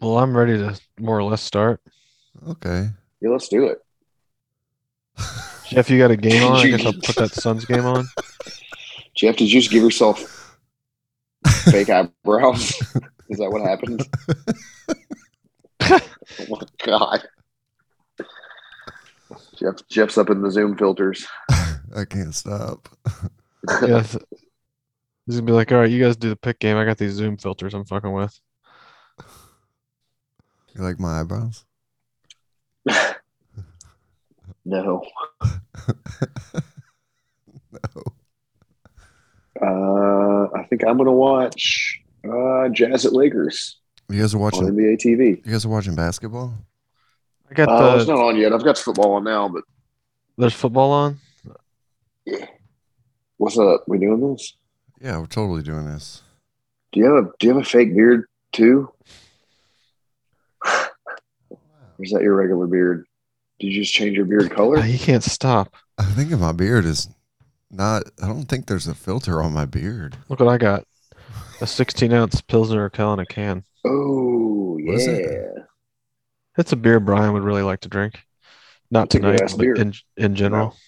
Well, I'm ready to more or less start. Okay. Yeah, let's do it. Jeff, you got a game on? I guess I'll put that Suns game on. Jeff, did you just give yourself fake eyebrows? Is that what happened? oh my god. Jeff Jeff's up in the Zoom filters. I can't stop. Yeah, th- he's gonna be like, "All right, you guys do the pick game. I got these Zoom filters I'm fucking with." You like my eyebrows? No. No. Uh, I think I'm gonna watch uh, Jazz at Lakers You guys are on watching. NBA TV. You guys are watching basketball. I got Uh, it's not on yet. I've got football on now, but There's football on. yeah. What's up? We doing this? Yeah, we're totally doing this. Do you have a Do you have a fake beard too? Or is that your regular beard? Did you just change your beard color? You can't stop. I think my beard is not. I don't think there's a filter on my beard. Look what I got. A 16 ounce Pilsner Urquell in a can. Oh What is it? yeah. It's a beer Brian would really like to drink. Not It's tonight, but beer. in in general. Welcome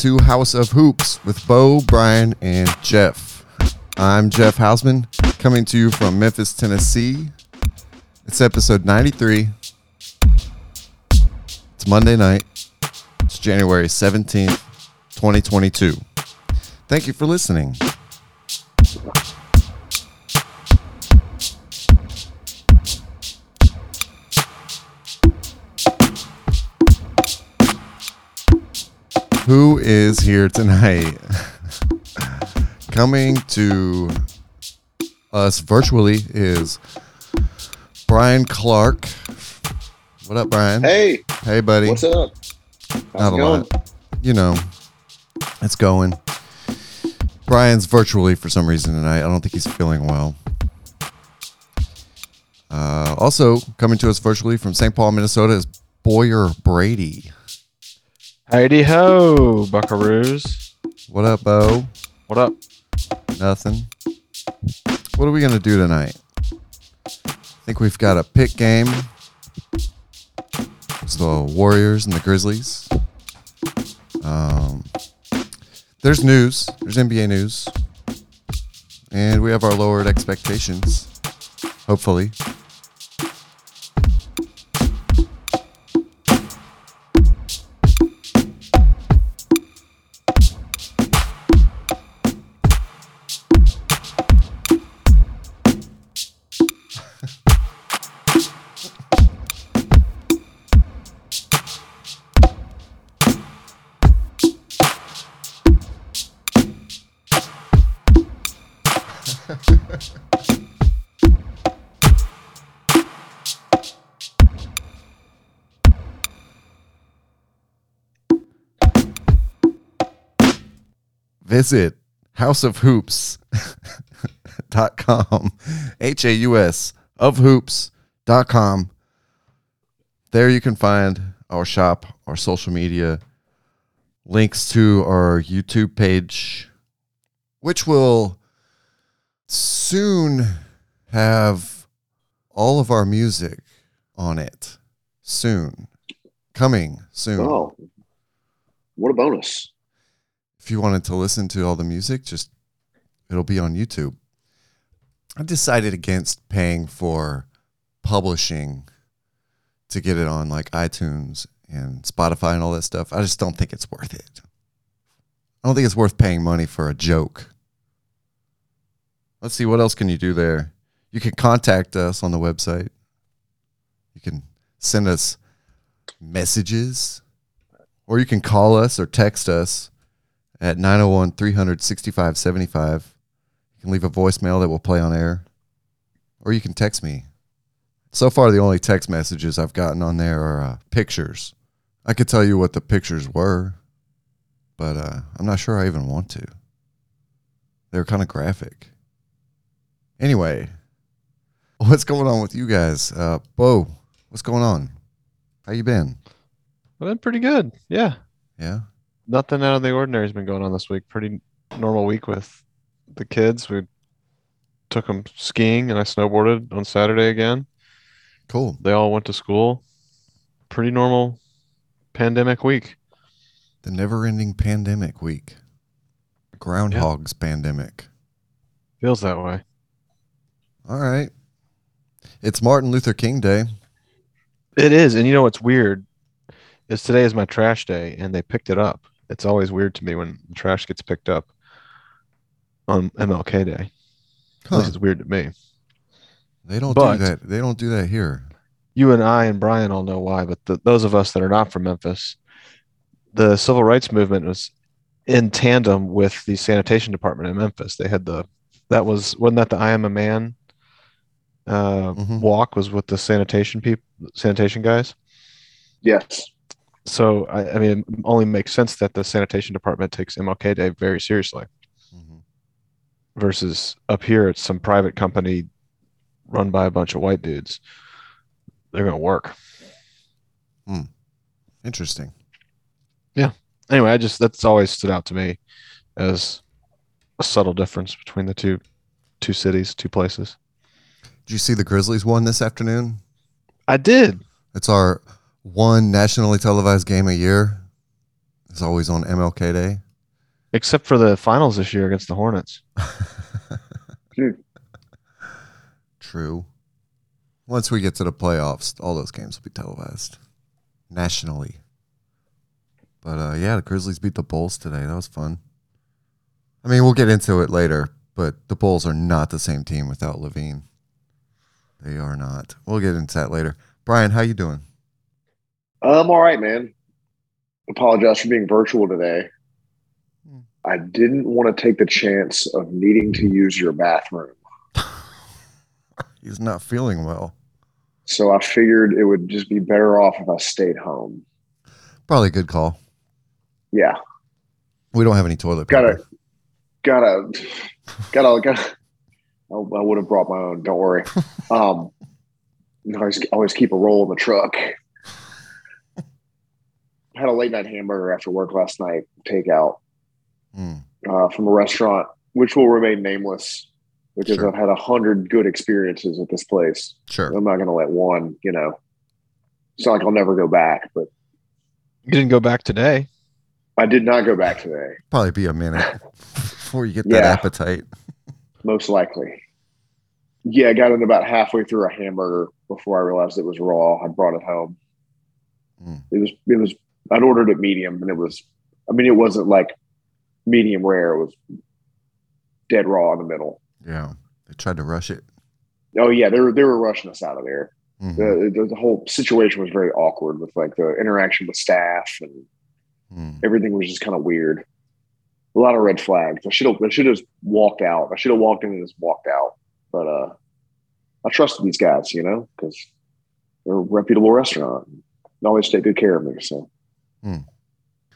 to House of Hoops with Bo, Brian, and Jeff. I'm Jeff Hausman, coming to you from Memphis, Tennessee. It's episode 93. It's Monday night. It's January 17th, 2022. Thank you for listening. Who is here tonight? Coming to us virtually is Brian Clark. What up, Brian? Hey, Hey, buddy. what's up? How's Not a going? lot. You know, it's going. Brian's virtually for some reason tonight. I don't think he's feeling well. Uh, also, coming to us virtually from St. Paul, Minnesota is Boyer Brady. Heidi ho, Buckaroos. What up, Bo? What up? Nothing. What are we gonna do tonight? I think we've got a pick game. It's the Warriors and the Grizzlies. Um, there's news. There's NBA news, and we have our lowered expectations. Hopefully. Visit houseofhoops.com h-a-u-s of hoops.com there you can find our shop our social media links to our youtube page which will soon have all of our music on it. Soon. Coming soon. Oh, what a bonus! If you wanted to listen to all the music, just it'll be on YouTube. I decided against paying for publishing to get it on like iTunes and Spotify and all that stuff. I just don't think it's worth it. I don't think it's worth paying money for a joke. Let's see what else can you do there. You can contact us on the website. You can send us messages or you can call us or text us at 901 300 6575. You can leave a voicemail that will play on air, or you can text me. So far, the only text messages I've gotten on there are uh, pictures. I could tell you what the pictures were, but uh, I'm not sure I even want to. They're kind of graphic. Anyway, what's going on with you guys? Uh, Bo, what's going on? How you been? I've been pretty good. Yeah. Yeah. Nothing out of the ordinary has been going on this week. Pretty normal week with the kids. We took them skiing and I snowboarded on Saturday again. Cool. They all went to school. Pretty normal pandemic week. The never-ending pandemic week. Groundhog's pandemic. Feels that way. All right. It's Martin Luther King Day. It is. And you know what's weird is today is my trash day and they picked it up. It's always weird to me when the trash gets picked up on MLK Day. At Huh. least it's weird to me. They don't But- do that. They don't do that here. You and I and Brian all know why, but the, those of us that are not from Memphis, the civil rights movement was in tandem with the sanitation department in Memphis. They had the that was wasn't that the I am a man uh, Mhm. walk was with the sanitation people sanitation guys. Yes. So I, I mean, it only makes sense that the sanitation department takes MLK Day very seriously. Mhm. versus up here it's some private company run by a bunch of white dudes they're going to work Interesting. Yeah. Anyway i just that's always stood out to me as a subtle difference between the two two cities two places Did you see the Grizzlies won this afternoon? i did It's our one nationally televised game a year. is always on MLK Day. except for the finals this year against the hornets True. Once we get to the playoffs, all those games will be televised nationally. But uh, yeah, the Grizzlies beat the Bulls today. That was fun. I mean, we'll get into it later, but the Bulls are not the same team without LaVine. They are not. We'll get into that later. Brian, how you doing? I'm all right, man. Apologize for being virtual today. Hmm. I didn't want to take the chance of needing to use your bathroom. He's not feeling well. So I figured it would just be better off if I stayed home. Probably a good call. Yeah. We don't have any toilet paper. Gotta, gotta, gotta, gotta. I, I would have brought my own. Don't worry. Um, I always, always keep a roll in the truck. Had a late night hamburger after work last night, takeout Mm, uh, from a restaurant, which will remain nameless because Sure. I've had a hundred good experiences at this place. sure. I'm not going to let one, you know. It's not like I'll never go back, but you didn't go back today I did not go back today. Probably be a minute before you get that appetite. most likely. Yeah, I got in about halfway through a hamburger before I realized it was raw. I brought it home. Mm. It was it was I'd ordered it medium and it was I mean it wasn't like medium rare, it was dead raw in the middle. Yeah. They tried to rush it. Oh yeah, they were they were rushing us out of there. Mhm. The, the the whole situation was very awkward with like the interaction with staff and Mm. everything was just kind of weird. A lot of red flags. I should have I should have walked out. I should have walked in and just walked out. But uh I trusted these guys, you know, because they're a reputable restaurant. They always take good care of me. So Hmm.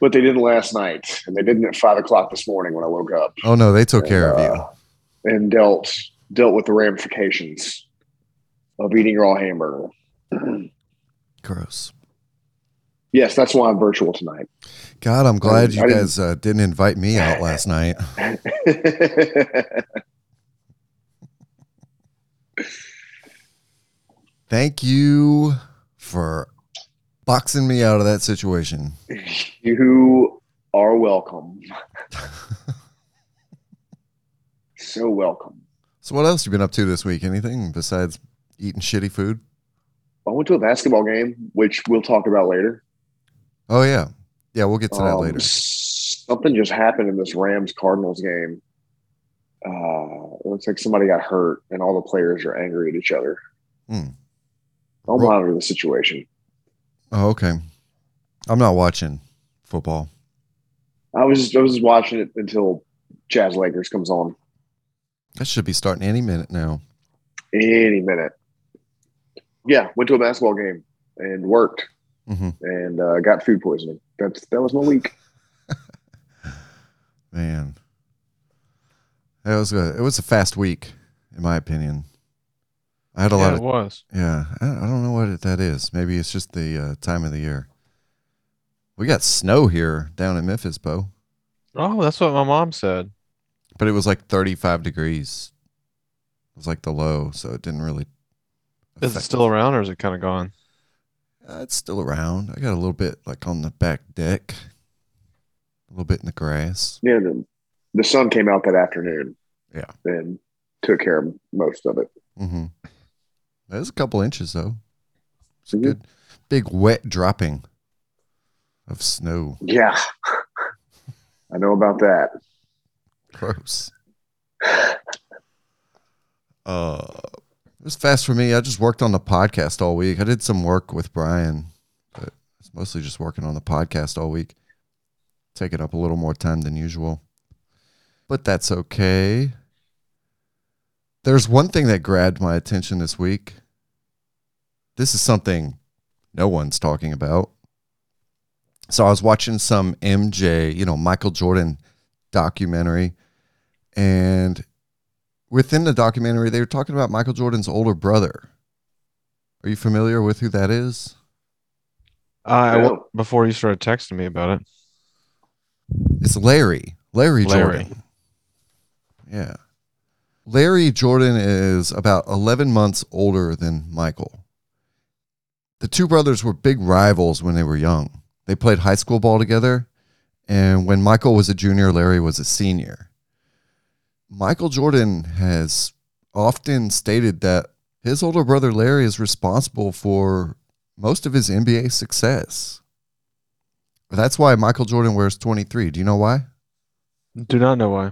but they didn't last night and they didn't at five o'clock this morning when I woke up. Oh no, they took care of you. Uh, And dealt dealt with the ramifications of eating your raw hamburger. Gross. yes, that's why I'm virtual tonight. God, I'm glad you I didn't- guys uh, didn't invite me out last night. Thank you for boxing me out of that situation. you are welcome. so welcome. So, what else you been up to this week? Anything besides eating shitty food? I went to a basketball game, which we'll talk about later. Oh yeah, yeah. We'll get to that Um, later. Something just happened in this Rams Cardinals game. Uh, it looks like somebody got hurt, and all the players are angry at each other. Hmm. I'll Ro- monitor the situation. Oh, okay. I'm not watching football. I was just, I was just watching it until Jazz Lakers comes on. That should be starting any minute now. Any minute. Yeah, went to a basketball game and worked hmm and uh, got food poisoning. That's that was my week. Man, it was a it was a fast week, in my opinion. I had a Yeah, lot it of was. yeah. I, I don't know what it- that is. Maybe it's just the uh, time of the year. We got snow here down in Memphis, Bo, Oh, that's what my mom said. but it was like 35 degrees. It was like the low, so it didn't really. Is it affect- still around or is it kind of gone? Uh, it's still around. I got a little bit like on the back deck, a little bit in the grass. Yeah, the, the sun came out that afternoon. Yeah. and took care of most of it. Mm-hmm. There's a couple inches though. It's a Mhm. good, big wet dropping of snow. Yeah, I know about that. Gross. Uh, it was fast for me. I just worked on the podcast all week. I did some work with Brian, but it's mostly just working on the podcast all week. Taking up a little more time than usual, but that's okay. There's one thing that grabbed my attention this week. This is something no one's talking about. So I was watching some MJ, you know, Michael Jordan documentary, and within the documentary, they were talking about Michael Jordan's older brother. Are you familiar with who that is? Uh, I No. before you started texting me about it. It's Larry. Larry Larry. Jordan. Yeah. Larry Jordan is about 11 months older than Michael. The two brothers were big rivals when they were young. They played high school ball together, and when Michael was a junior, Larry was a senior. Michael Jordan has often stated that his older brother Larry is responsible for most of his NBA success. That's why Michael Jordan wears 23. Do you know why? Do not know why.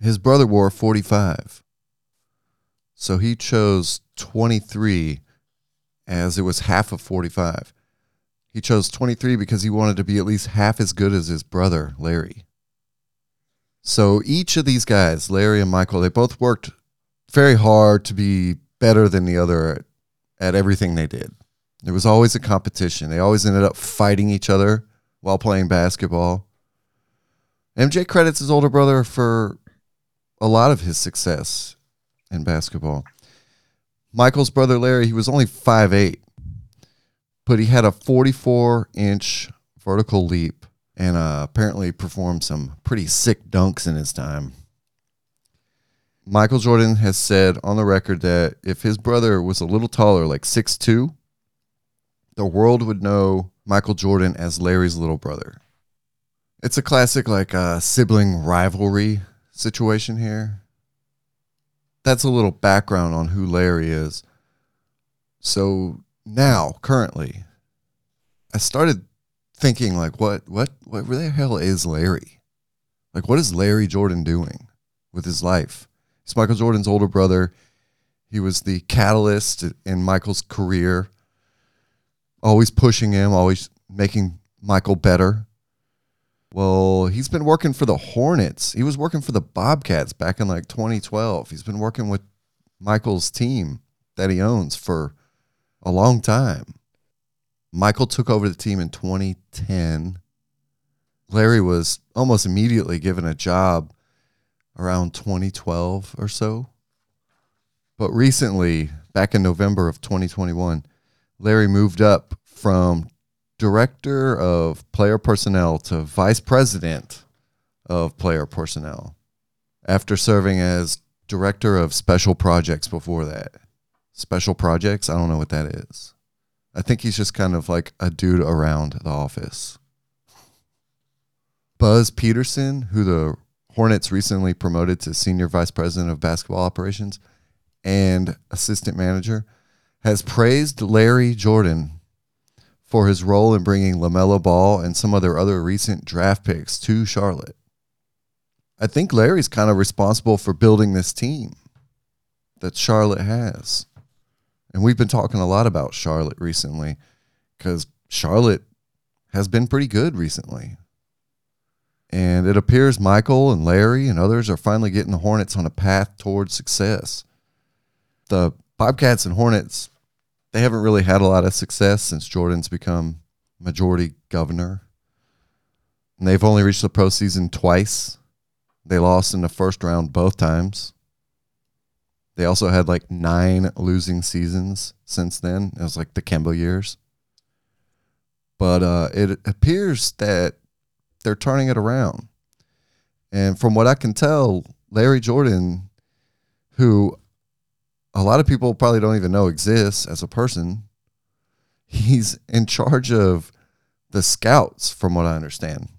His brother wore 45. So he chose 23 as it was half of 45. He chose 23 because he wanted to be at least half as good as his brother, Larry. So each of these guys, Larry and Michael, they both worked very hard to be better than the other at, everything they did. There was always a competition. They always ended up fighting each other while playing basketball. MJ credits his older brother for a lot of his success in basketball. Michael's brother Larry, he was only 5'8, but he had a 44 inch vertical leap and uh, apparently performed some pretty sick dunks in his time. Michael Jordan has said on the record that if his brother was a little taller, like 6'2, the world would know Michael Jordan as Larry's little brother. It's a classic, like, uh, sibling rivalry situation here. That's a little background on who Larry is. So now, currently, I started thinking, like, what, what, what the hell is Larry? Like, what is Larry Jordan doing with his life? He's Michael Jordan's older brother. He was the catalyst in Michael's career, always pushing him, always making Michael better. Well, he's been working for the Hornets. He was working for the Bobcats back in like 2012. He's been working with Michael's team that he owns for a long time. Michael took over the team in 2010. Larry was almost immediately given a job around 2012 or so. But recently, back in November of 2021, Larry moved up from director of player personnel to vice president of player personnel after serving as director of special projects before that. Special projects? I don't know what that is. I think he's just kind of like a dude around the office. Buzz Peterson, who the Hornets recently promoted to senior vice president of basketball operations and assistant manager, has praised Larry Jordan for his role in bringing LaMelo Ball and some of their other recent draft picks to Charlotte. I think Larry's kind of responsible for building this team that Charlotte has. And we've been talking a lot about Charlotte recently because Charlotte has been pretty good recently. And it appears Michael and Larry and others are finally getting the Hornets on a path towards success. The Bobcats and Hornets, they haven't really had a lot of success since Jordan's become majority governor. And they've only reached the postseason twice. They lost in the first round both times. They also had like nine losing seasons since then. It was like the Kemba years. But uh, it appears that they're turning it around. And from what I can tell, Larry Jordan, who a lot of people probably don't even know exists as a person, he's in charge of the scouts, from what I understand.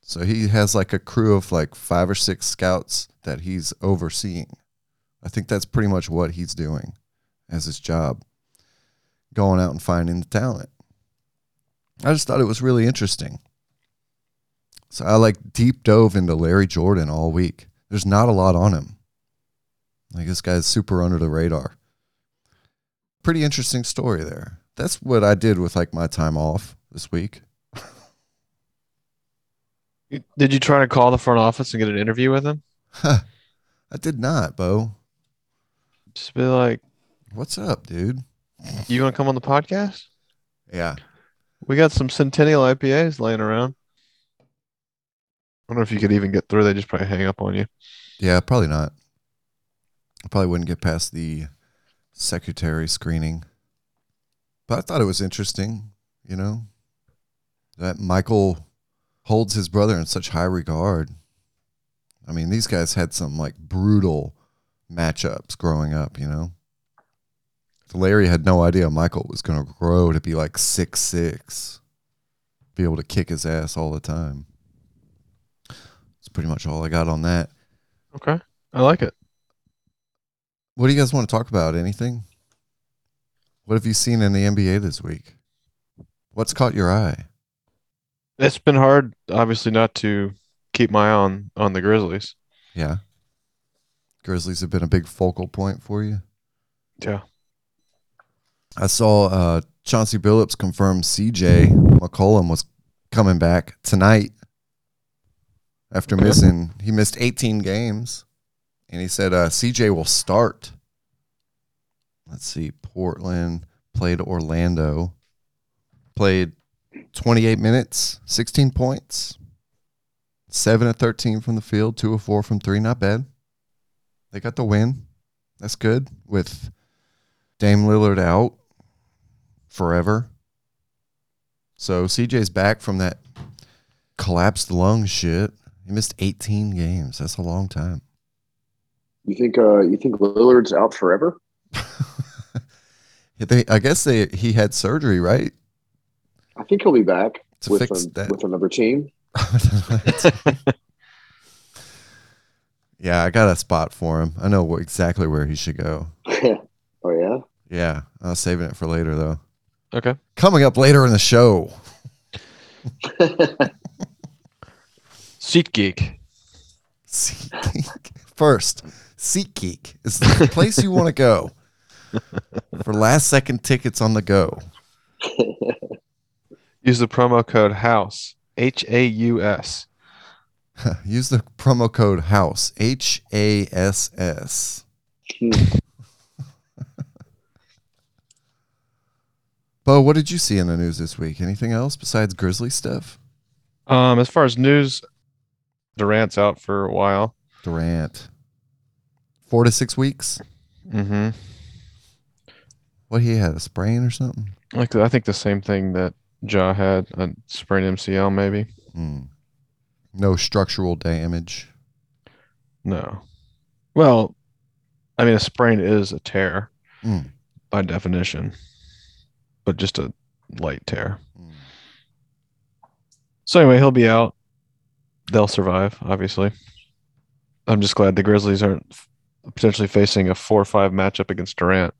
So he has like a crew of like five or six scouts that he's overseeing. I think that's pretty much what he's doing as his job, going out and finding the talent. I just thought it was really interesting. So I like deep dove into Larry Jordan all week. There's not a lot on him. Like this guy's super under the radar. Pretty interesting story there. That's what I did with like my time off this week. Did you try to call the front office and get an interview with him? I did not, Bo. Just be like, What's up, dude? you want to come on the podcast? Yeah. We got some Centennial IPAs laying around. I wonder if you could even get through. They just probably hang up on you. Yeah, probably not. I probably wouldn't get past the secretary screening. But I thought it was interesting, you know, that Michael holds his brother in such high regard. I mean, these guys had some like brutal matchups growing up, you know. Larry had no idea Michael was going to grow to be like six six, be able to kick his ass all the time. That's pretty much all I got on that. Okay, I like it. What do you guys want to talk about? Anything? What have you seen in the NBA this week? What's caught your eye? It's been hard, obviously, not to keep my eye on on the Grizzlies. Yeah. Grizzlies have been a big focal point for you. Yeah. I saw uh, Chauncey Billups confirm CJ McCollum was coming back tonight after missing. He missed 18 games, and he said uh, CJ will start. Let's see. Portland played Orlando, played 28 minutes, 16 points, 7 of 13 from the field, 2 of 4 from 3. Not bad. They got the win. That's good with Dame Lillard out forever. So CJ's back from that collapsed lung shit. He missed 18 games. That's a long time. You think uh you think Lillard's out forever? they, I guess they he had surgery, right? I think he'll be back To with fix an- that. with another team. yeah, I got a spot for him. I know exactly where he should go. oh yeah. Yeah, I was saving it for later though. Okay. Coming up later in the show. SeatGeek. SeatGeek. First, SeatGeek is the place you want to go for last second tickets on the go. Use the promo code HOUSE. H A U S. Use the promo code HOUSE, H A S S. Bo, what did you see in the news this week? Anything else besides Grizzly stuff? Um, as far as news, Durant's out for a while. Durant. Four to six weeks? Mm-hmm. What he had, a sprain or something? Like I think the same thing that Ja had, a sprained MCL maybe. Hmm. No structural damage. No. Well, I mean, a sprain is a tear Mm. by definition, but just a light tear. Hmm. So anyway, he'll be out. They'll survive, obviously. I'm just glad the Grizzlies aren't potentially facing a four or five matchup against Durant.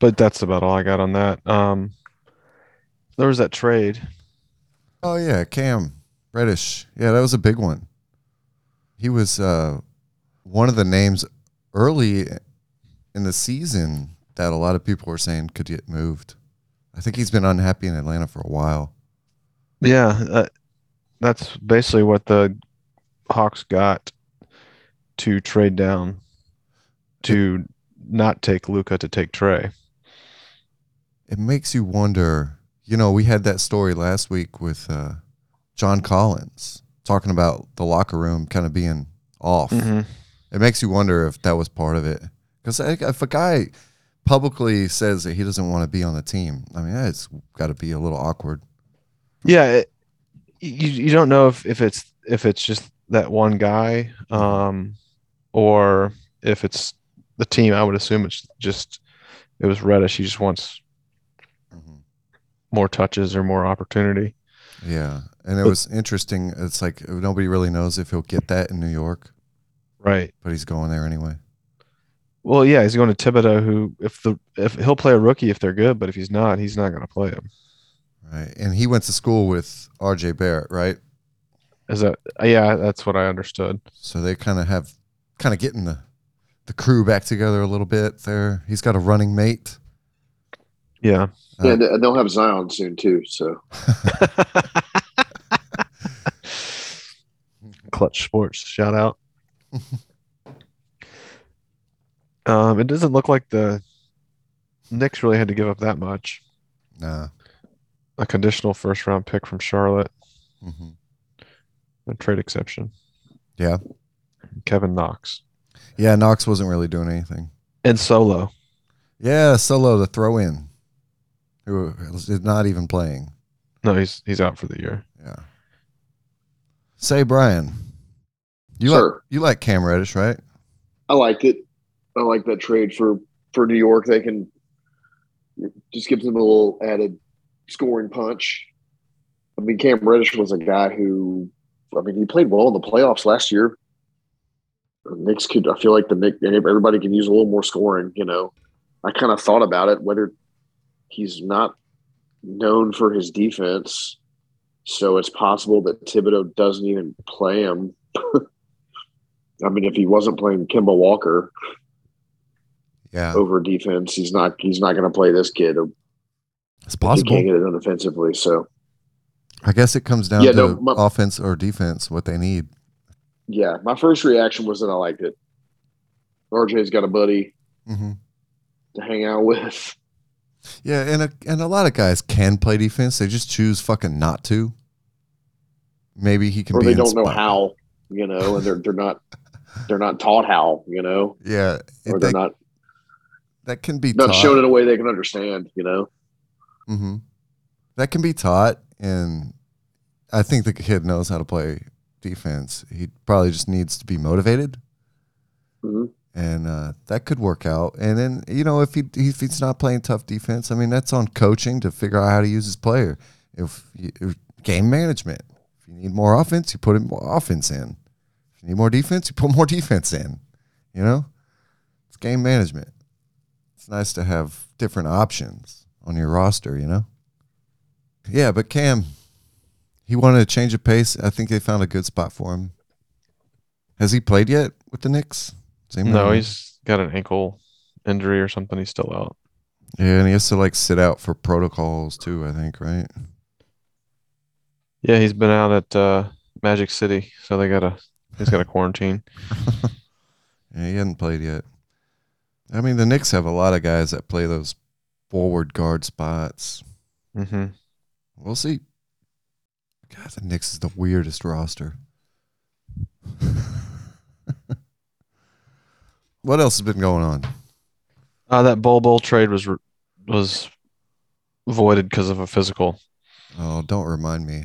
But that's about all I got on that. Um, there was that trade. Oh yeah, Cam Reddish. Yeah, that was a big one. He was uh, one of the names early in the season that a lot of people were saying could get moved. I think he's been unhappy in Atlanta for a while. Yeah, uh, that's basically what the Hawks got to trade down to not take Luka to take Trae. It makes you wonder. You know, we had that story last week with uh, John Collins talking about the locker room kind of being off. Mhm. It makes you wonder if that was part of it. Because if a guy publicly says that he doesn't want to be on the team, I mean, it's got to be a little awkward. Yeah, it, you you don't know if, if it's if it's just that one guy, um, or if it's the team. I would assume it's just it was Reddish. He just wants more touches or more opportunity. Yeah. And it But- was interesting. It's like nobody really knows if he'll get that in New York, Right. but he's going there anyway. Well, yeah, he's going to Thibodeau. Who, if the if he'll play a rookie if they're good, but if he's not, he's not going to play him. Right. And he went to school with RJ Barrett, right? Is that? Yeah, that's what I understood. So they kind of have kind of getting the the crew back together a little bit there. He's got a running mate. Yeah. Uh, Yeah, and and they'll have Zion soon too. So Clutch Sports, shout out. um, it doesn't look like the Knicks really had to give up that much. Nah. A conditional first round pick from Charlotte, hmm a trade exception. Yeah. Kevin Knox Yeah, Knox wasn't really doing anything. and Solo. Yeah, Solo the throw in, who is not even playing. No, he's he's out for the year. Yeah. Say, Brian, you like you like Cam Reddish, right? I like it. I like that trade for for New York. They can just gives them a little added scoring punch. I mean, Cam Reddish was a guy who, I mean, he played well in the playoffs last year. The Knicks could, I feel like the Knicks, everybody can use a little more scoring. You know, I kind of thought about it whether he's not known for his defense, so it's possible that Thibodeau doesn't even play him. I mean, if he wasn't playing Kemba Walker Yeah, over defense, he's not he's not going to play this kid. it's possible. He can't get it done offensively. So I guess it comes down Yeah, to no, my- offense or defense, what they need. yeah, my first reaction was that I liked it. RJ's got a buddy hmm to hang out with. Yeah, and a, and a lot of guys can play defense. They just choose fucking not to. Maybe he can or they don't know inspired. how, you know, and they're they're not they're not taught how, you know, Yeah, or they're that, not that can be not taught. shown in a way they can understand, you know. hmm That can be taught, and I think the kid knows how to play defense. He probably just needs to be motivated, Mhm. And uh, that could work out. And then you know, if he if he's not playing tough defense, I mean, that's on coaching to figure out how to use his player. If, if game management, if you need more offense, you put more offense in. If you need more defense, you put more defense in. You know, it's game management. It's nice to have different options on your roster, you know? Yeah, but Cam, he wanted a change of pace. I think they found a good spot for him. Has he played yet with the Knicks? Anybody No, he's got an ankle injury or something. He's still out. Yeah, and he has to like sit out for protocols too, I think, right? Yeah, he's been out at uh, Magic City, so they got a he's got a quarantine. Yeah, he hasn't played yet. I mean, the Knicks have a lot of guys that play those forward guard spots. Mm-hmm. We'll see. God, the Knicks is the weirdest roster. what else has been going on? Uh, that Bol Bol trade was re- was voided because of a physical, Oh, don't remind me.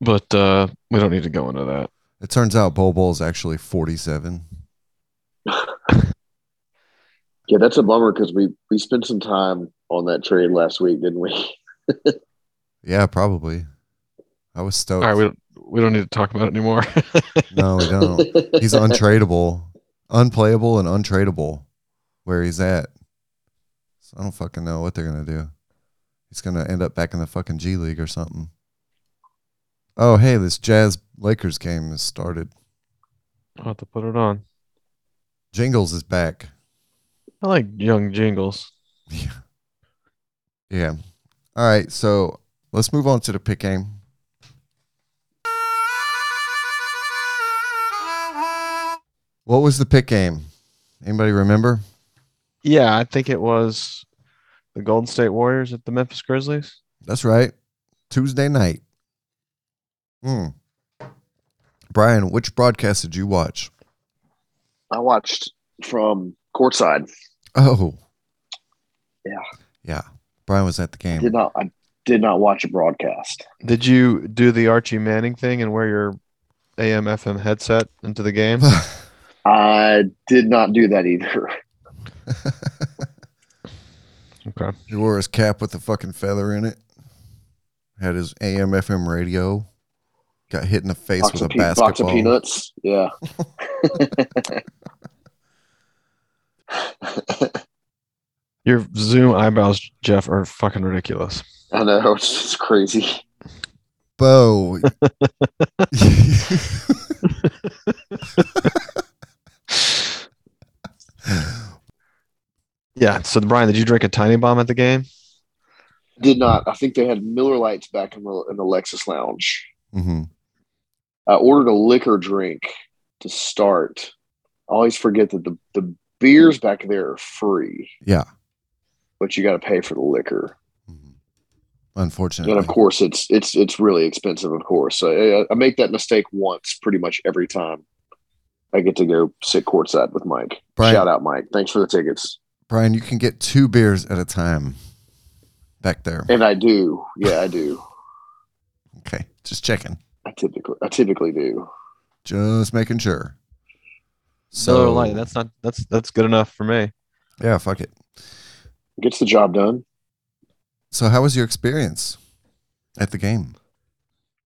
but uh, we don't need to go into that. It turns out Bol Bol is actually 47. Yeah, that's a bummer because we we spent some time on that trade last week, didn't we? Yeah, probably. I was stoked. All right, we don't, we don't need to talk about it anymore. no, we don't. He's untradeable, unplayable, and untradeable where he's at. So I don't fucking know what they're gonna do. He's gonna end up back in the fucking G League or something. Oh, hey, this Jazz Lakers game has started. I'll have to put it on. Jingles is back. I like young jingles. Yeah. Yeah. All right, so let's move on to the pick game. What was the pick game? Anybody remember? Yeah, I think it was the Golden State Warriors at the Memphis Grizzlies. That's right. Tuesday night. Hmm. Brian, which broadcast did you watch? I watched from courtside. Oh. Yeah. Yeah. Brian was at the game. Did not. I did not watch a broadcast. Did you do the Archie Manning thing and wear your AM FM headset into the game? I did not do that either. Okay. he wore his cap with the fucking feather in it. Had his AM FM radio. Got hit in the face Box with a pe- box of peanuts. Yeah. Your Zoom eyebrows, Jeff, are fucking ridiculous. I know it's, it's crazy. Bo. Yeah. So, Brian, did you drink a tiny bomb at the game? Did not. I think they had Miller Lites back in the in the Lexus Lounge. hmm I ordered a liquor drink to start. I always forget that the, the beers back there are free, Yeah. but you got to pay for the liquor. Mhm. Unfortunately. And of course, it's it's it's really expensive. Of course, so I, I make that mistake once, pretty much every time. I get to go sit courtside with Mike. Brian- Shout out, Mike! Thanks for the tickets. Brian, you can get two beers at a time back there. And I do, yeah, I do. Okay. Just checking. I typically I typically do. Just making sure. So, light. That's not. That's that's good enough for me. yeah, fuck it. Gets the job done. So how was your experience at the game?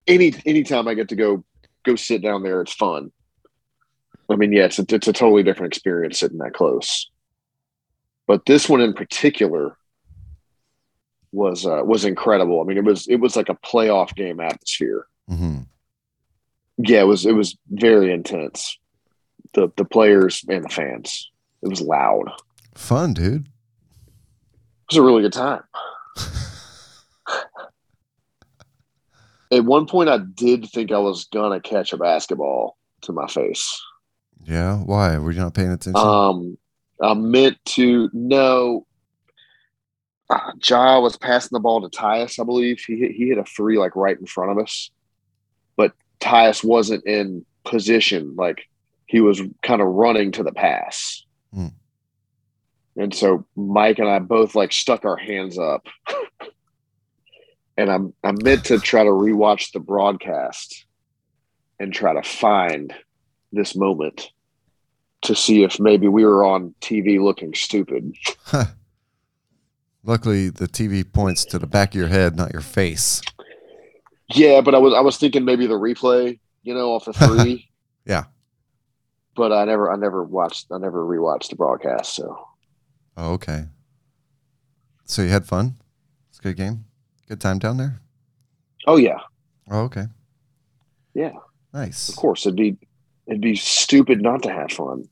Any anytime I get to go go sit down there, it's fun. I mean, yeah, it's a, it's a totally different experience sitting that close. But this one in particular was uh, was incredible. I mean, it was it was like a playoff game atmosphere. hmm Yeah, it was it was very intense. The the players and the fans. It was loud. Fun, dude. It was a really good time. At one point, I did think I was gonna catch a basketball to my face. Yeah. Why? Were you not paying attention? Um, I meant to know. Uh, Ja was passing the ball to Tyus, I believe. He hit, he hit a three like right in front of us, but Tyus wasn't in position. Like he was kind of running to the pass, Hmm. and so Mike and I both like stuck our hands up. and I'm I meant to try to rewatch the broadcast and try to find this moment to see if maybe we were on TV looking stupid. Luckily, the TV points to the back of your head, not your face. Yeah, but I was I was thinking maybe the replay, you know, off the three. Yeah. But I never I never watched I never rewatched the broadcast. So Oh, okay. So you had fun? It's a good game. Good time down there. oh yeah, Oh, okay. Yeah. Nice. of course it'd be it'd be stupid not to have fun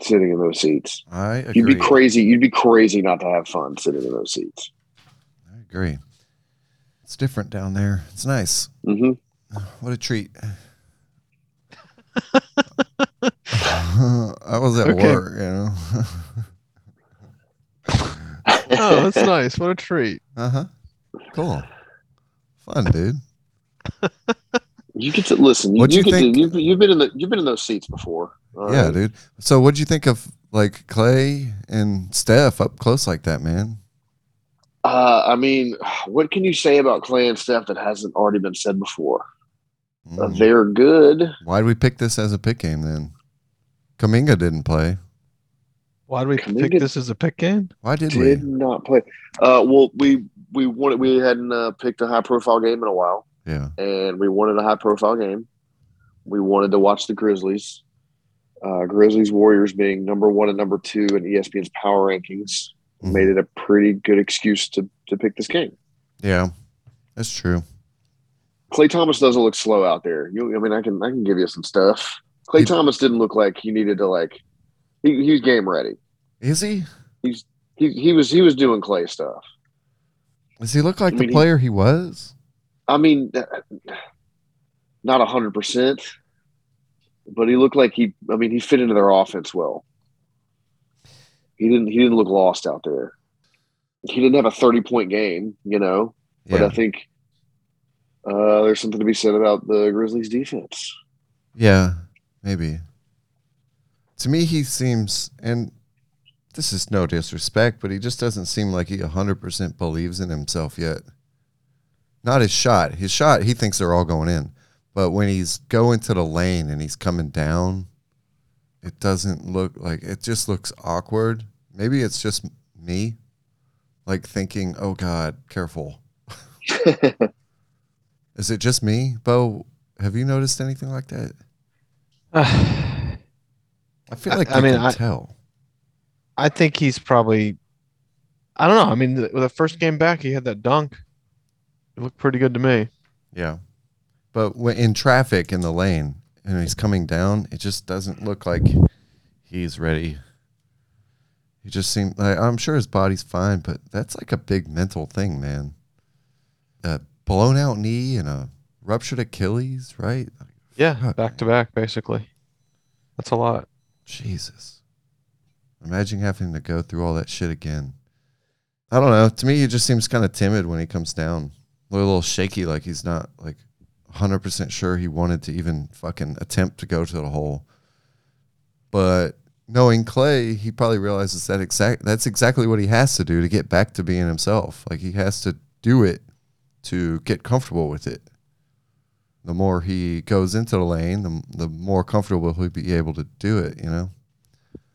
sitting in those seats. I agree. You'd be crazy. You'd be crazy not to have fun sitting in those seats. I agree. It's different down there. It's nice. hmm What a treat. I was at Okay. work, you know. Oh, that's nice. What a treat. uh huh. Cool. Fun, dude. You get to listen. What'd you you get think- To, you've, you've been in the you've been in those seats before. all yeah, right? dude. So, what'd you think of like Klay and Steph up close like that, man? Uh, I mean, what can you say about Klay and Steph that hasn't already been said before? Uh, Mm. they're good. Why did we pick this as a pick game then? Kuminga didn't play. Why did we Kuminga- pick this as a pick game? Why did Did we? not play. Uh, well, we we wanted we hadn't uh, picked a high profile game in a while, Yeah. and we wanted a high profile game. We wanted to watch the Grizzlies. Uh, Grizzlies Warriors being number one and number two in ESPN's power rankings Mhm. made it a pretty good excuse to to pick this game. Yeah. That's true. Klay Thompson doesn't look slow out there. You, I mean, I can I can give you some stuff. Klay He- Thompson didn't look like he needed to like. He, he was game ready. Is he? He's He he was he was doing Klay stuff. Does he look like I the mean, he- player he was? I mean, uh, not a hundred percent, but he looked like he. I mean, he fit into their offense well. He didn't. He didn't look lost out there. He didn't have a thirty point game, you know. But Yeah. I think uh, there's something to be said about the Grizzlies' defense. Yeah, maybe. To me, he seems, and this is no disrespect, but he just doesn't seem like he 100% believes in himself yet. Not his shot. His shot, he thinks they're all going in. But when he's going to the lane and he's coming down, it doesn't look like it just looks awkward. Maybe it's just me, like thinking, oh God, careful. Is it just me? Bo, have you noticed anything like that? I I feel like I you mean, I- tell. I think he's probably. I don't know. I mean, the, the first game back, he had that dunk. It looked pretty good to me. Yeah. But in traffic in the lane and he's coming down, it just doesn't look like he's ready. He just seemed like I'm sure his body's fine, but that's like a big mental thing, man. A blown out knee and a ruptured Achilles, right? Yeah, back to back, basically. That's a lot. Jesus. Imagine having to go through all that shit again. I don't know. To me, he just seems kind of timid when he comes down. A little shaky, like he's not like 100% sure he wanted to even fucking attempt to go to the hole. But knowing Klay, he probably realizes that exact that's exactly what he has to do to get back to being himself. Like he has to do it to get comfortable with it. The more he goes into the lane, the, the more comfortable he'll be able to do it, you know?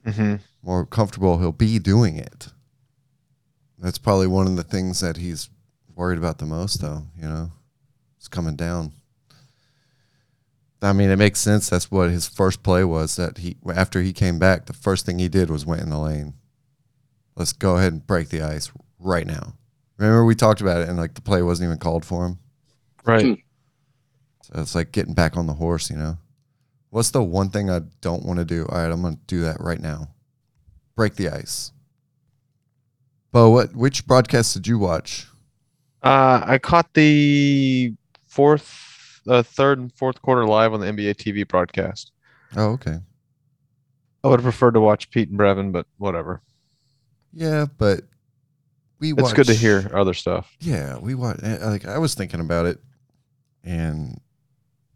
Mm-hmm. more comfortable he'll be doing it. That's probably one of the things that he's worried about the most, though. You know, it's coming down. I mean, it makes sense. That's what his first play was. That he after he came back, the first thing he did was went in the lane. Let's go ahead and break the ice right now. Remember we talked about it, and like the play wasn't even called for him. Right. Hmm. So it's like getting back on the horse, you know. What's the one thing I don't want to do? All right, I'm going to do that right now. Break the ice. Bo, what which broadcast did you watch? Uh, I caught the fourth, uh, third, and fourth quarter live on the NBA TV broadcast. Oh, okay. I would have preferred to watch Pete and Brevin, but whatever. Yeah, but we It's good to hear other stuff. Yeah, we watch. Like I was thinking about it, and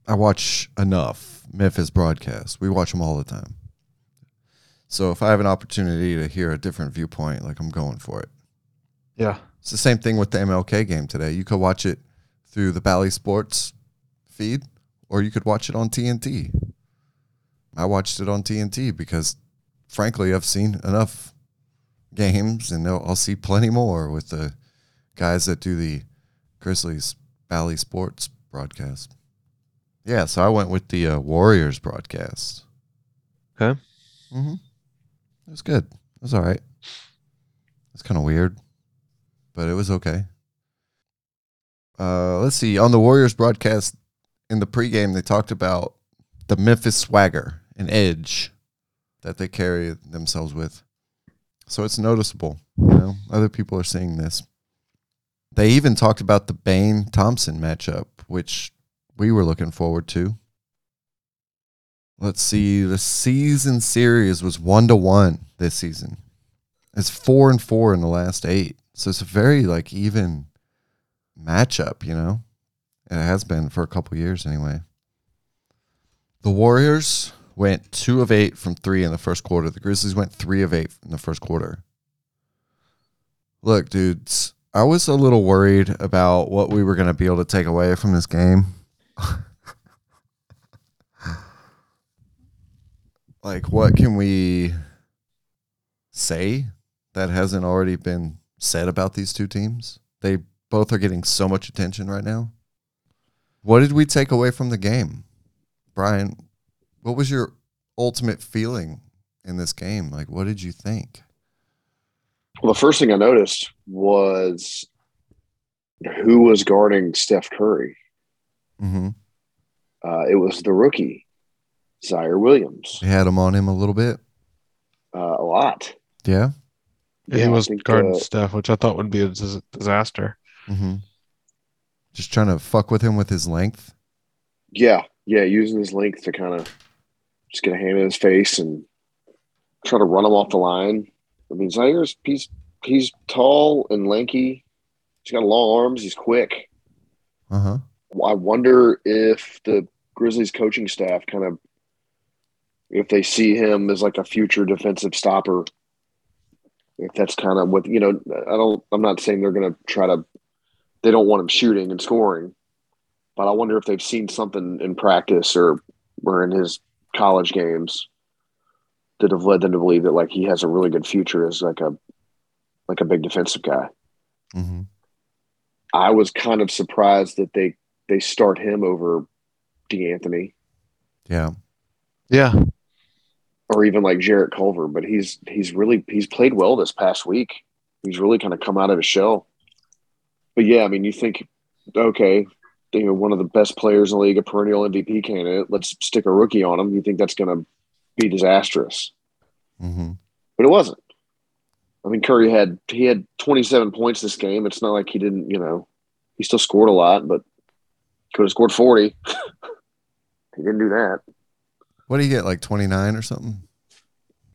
I watch enough Memphis broadcasts. We watch them all the time. So if I have an opportunity to hear a different viewpoint, like I'm going for it. Yeah. It's the same thing with the MLK game today. You could watch it through the Bally Sports feed, or you could watch it on TNT. I watched it on TNT because, frankly, I've seen enough games, and I'll see plenty more with the guys that do the Grizzlies Bally Sports broadcast. Yeah, so I went with the uh, Warriors broadcast. Okay. Mm-hmm. It was good. It was all right. It's kind of weird, but it was okay. Uh, let's see. On the Warriors broadcast in the pregame, they talked about the Memphis swagger and edge that they carry themselves with. So it's noticeable. You know, other people are seeing this. They even talked about the Bane Thompson matchup, which we were looking forward to. Let's see. The season series was one to one this season. It's four and four in the last eight. So it's a very like even matchup, you know? And it has been for a couple years anyway. The Warriors went two of eight from three in the first quarter. The Grizzlies went three of eight in the first quarter. Look, dudes, I was a little worried about what we were going to be able to take away from this game. like, what can we say that hasn't already been said about these two teams? They both are getting so much attention right now. What did we take away from the game? Brian, what was your ultimate feeling in this game? Like, what did you think? Well, the first thing I noticed was who was guarding Steph Curry. Mm-hmm. Uh, it was the rookie, Ziaire Williams, You had him on him a little bit. uh, a lot. Yeah. Yeah, Yeah, he was think, guarding uh, Steph, which I thought would be a dis- disaster. Mm-hmm. Just trying to fuck with him with his length. Yeah, yeah, using his length to kind of just get a hand in his face and try to run him off the line. I mean, Ziaire's he's he's tall and lanky. He's got long arms. He's quick. Uh huh. I wonder if the Grizzlies coaching staff kind of if they see him as like a future defensive stopper. If that's kind of what you know, I don't. I'm not saying they're going to try to. They don't want him shooting and scoring, but I wonder if they've seen something in practice or were in his college games that have led them to believe that like he has a really good future as like a like a big defensive guy. Mm-hmm. I was kind of surprised that they they start him over De'Anthony Yeah. Yeah. Or even like Jarrett Culver, but he's he's really he's played well this past week. He's really kind of come out of his shell. But yeah, I mean, you think okay, you know, one of the best players in the league, a perennial MVP candidate. Let's stick a rookie on him. You think that's going to be disastrous? Mm-hmm. but it wasn't. I mean, Curry had he had 27 points this game. It's not like he didn't, you know, he still scored a lot, but could have scored 40. he didn't do that. What do you get? Like twenty nine or something?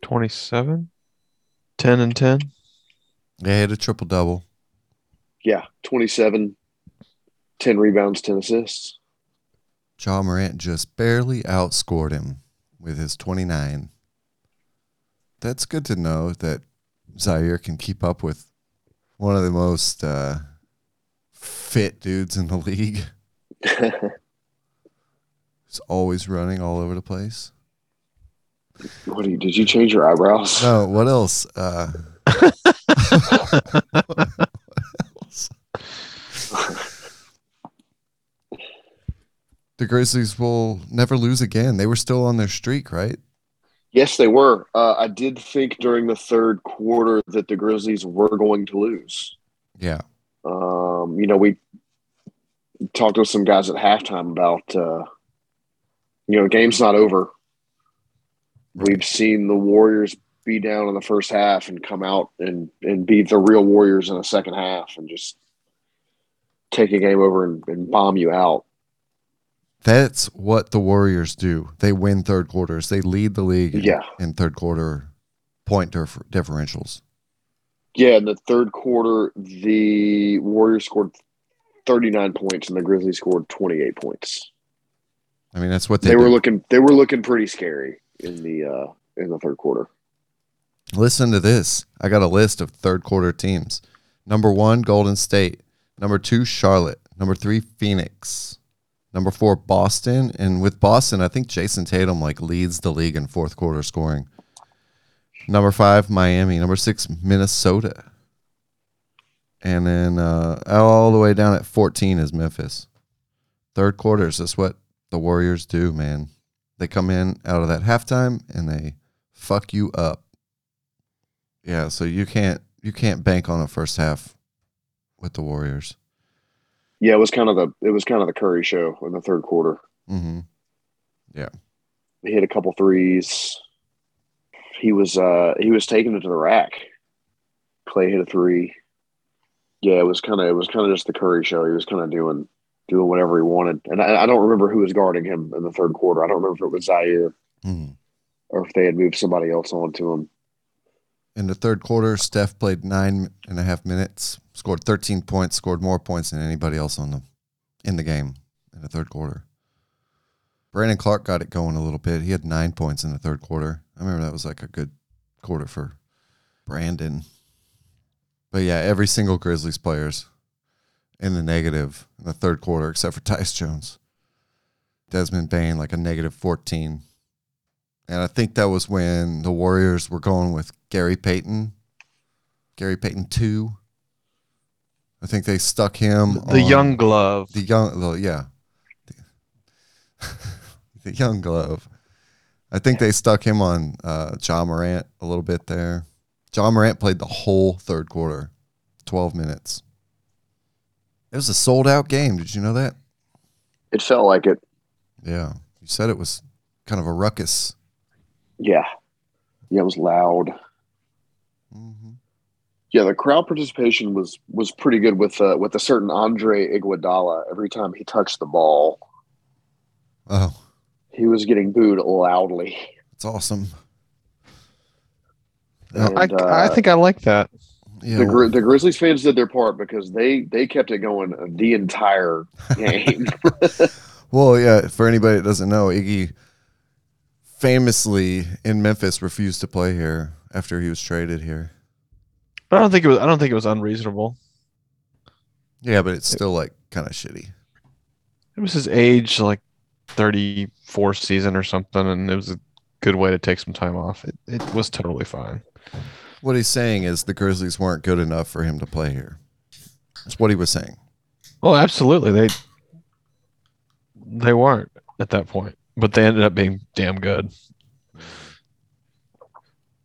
27, 10 and 10. Yeah, he had a triple double. Yeah, 27, 10 rebounds, 10 assists. Ja Morant just barely outscored him with his 29. That's good to know that Ziaire can keep up with one of the most uh, fit dudes in the league. He's always running all over the place. what do you, did you change your eyebrows? No, what else? Uh, what else? the Grizzlies will never lose again. They were still on their streak, right? Yes, they were. Uh, I did think during the third quarter that the Grizzlies were going to lose. Yeah. Um, you know, we talked with some guys at halftime about, uh, you know, the game's not over. We've seen the Warriors be down in the first half and come out and, and beat the real Warriors in the second half and just take a game over and, and bomb you out. That's what the Warriors do. They win third quarters. They lead the league in, Yeah. in third quarter point differ- differentials. Yeah, in the third quarter, the Warriors scored 39 points and the Grizzlies scored 28 points. I mean, that's what they, They were do. looking they were looking pretty scary in the uh in the third quarter. Listen to this. I got a list of third quarter teams. Number one, Golden State. Number two, Charlotte. Number three, Phoenix. Number four, Boston. And with Boston, I think Jayson Tatum like leads the league in fourth quarter scoring. Number five, Miami. Number six, Minnesota. And then uh, all the way down at 14 is Memphis. Third quarters, that's what the Warriors do, man. They come in out of that halftime and they fuck you up. Yeah, so you can't you can't bank on a first half with the Warriors. Yeah, it was kind of the it was kind of the Curry show in the third quarter. Mm-hmm. Yeah, he hit a couple threes. He was uh he was taking it to the rack. Klay hit a three. Yeah, it was kind of it was kind of just the Curry show. He was kind of doing doing whatever he wanted, and I, I don't remember who was guarding him in the third quarter. I don't remember if it was Ziaire Mm-hmm. or if they had moved somebody else onto him. In the third quarter, Steph played nine and a half minutes, scored 13 points, scored more points than anybody else on them in the game in the third quarter. Brandon Clarke got it going a little bit. He had nine points in the third quarter. I remember that was like a good quarter for Brandon. But yeah, every single Grizzlies player's in the negative in the third quarter, except for Tyus Jones. Desmond Bane, like a negative 14. And I think that was when the Warriors were going with Gary Payton, Gary Payton 2. I think they stuck him. The young glove. the young, well, yeah, the, the young glove. I think they stuck him on uh, Ja Morant a little bit there. Ja Morant played the whole third quarter, twelve minutes. It was a sold out game. Did you know that? It felt like it. Yeah, you said it was kind of a ruckus. Yeah, yeah, it was loud. Mm-hmm. Yeah, the crowd participation was was pretty good with uh, with a certain Andre Iguodala. Every time he touched the ball, Oh, He was getting booed loudly. It's awesome. And, I, I uh, think I like that. Yeah, the, well, Gri- the Grizzlies fans did their part because they they kept it going the entire game. well, yeah. For anybody that doesn't know, Iggy famously in Memphis refused to play here after he was traded here. But I don't think it was. I don't think it was unreasonable. Yeah, but it's still like kind of shitty. It was his age, like thirty-four season or something, and it was a good way to take some time off. It, it was totally fine. What he's saying is the Grizzlies weren't good enough for him to play here. That's what he was saying. Well, absolutely. They they weren't at that point, but they ended up being damn good.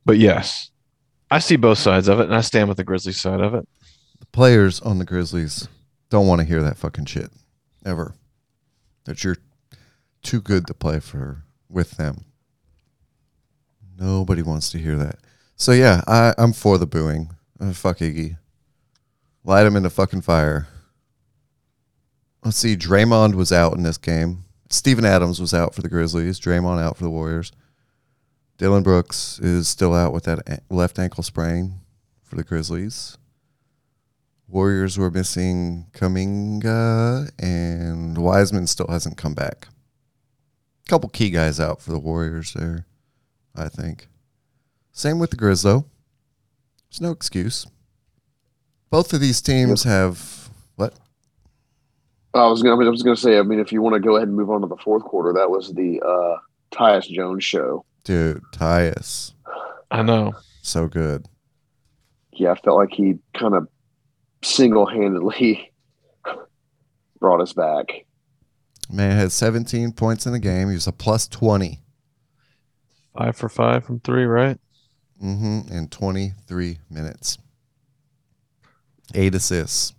But yes, I see both sides of it, and I stand with the Grizzlies side of it. The players on the Grizzlies don't want to hear that fucking shit ever. That you're too good to play for with them. Nobody wants to hear that. So yeah, I, I'm for the booing. Uh, fuck Iggy. Light him in the fucking fire. Let's see. Draymond was out in this game. Steven Adams was out for the Grizzlies. Draymond out for the Warriors. Dillon Brooks is still out with that a- left ankle sprain for the Grizzlies. Warriors were missing Kuminga, and Wiseman still hasn't come back. A couple key guys out for the Warriors there, I think. Same with the Grizz, though. There's no excuse. Both of these teams have what? I was gonna I was gonna say. I mean, if you want to go ahead and move on to the fourth quarter, that was the uh, Tyus Jones show. Dude, Tyus. I know. So good. Yeah, I felt like he kind of single handedly brought us back. Man had 17 points in the game. He was a plus 20 Five for five from three, right? Hmm in 23 minutes. Eight assists.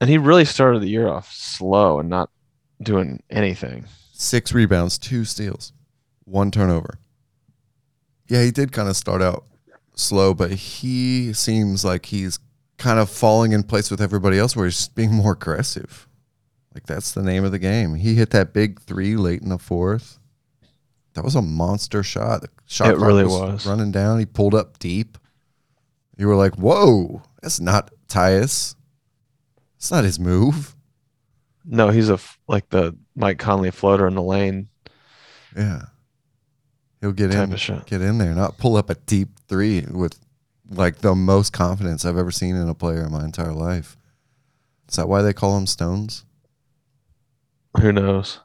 And he really started the year off slow and not doing anything. six rebounds, two steals, one turnover. Yeah, he did kind of start out slow, but he seems like he's kind of falling in place with everybody else where he's being more aggressive. Like that's the name of the game. He hit that big three late in the fourth. That was a monster shot. Shot It really was. running down. He pulled up deep. You were like, "Whoa, that's not Tyus. It's not his move." No, he's a like the Mike Conley floater in the lane Yeah. He'll get in get in there, not pull up a deep three with like the most confidence I've ever seen in a player in my entire life. Is that why they call him Stones? Who knows?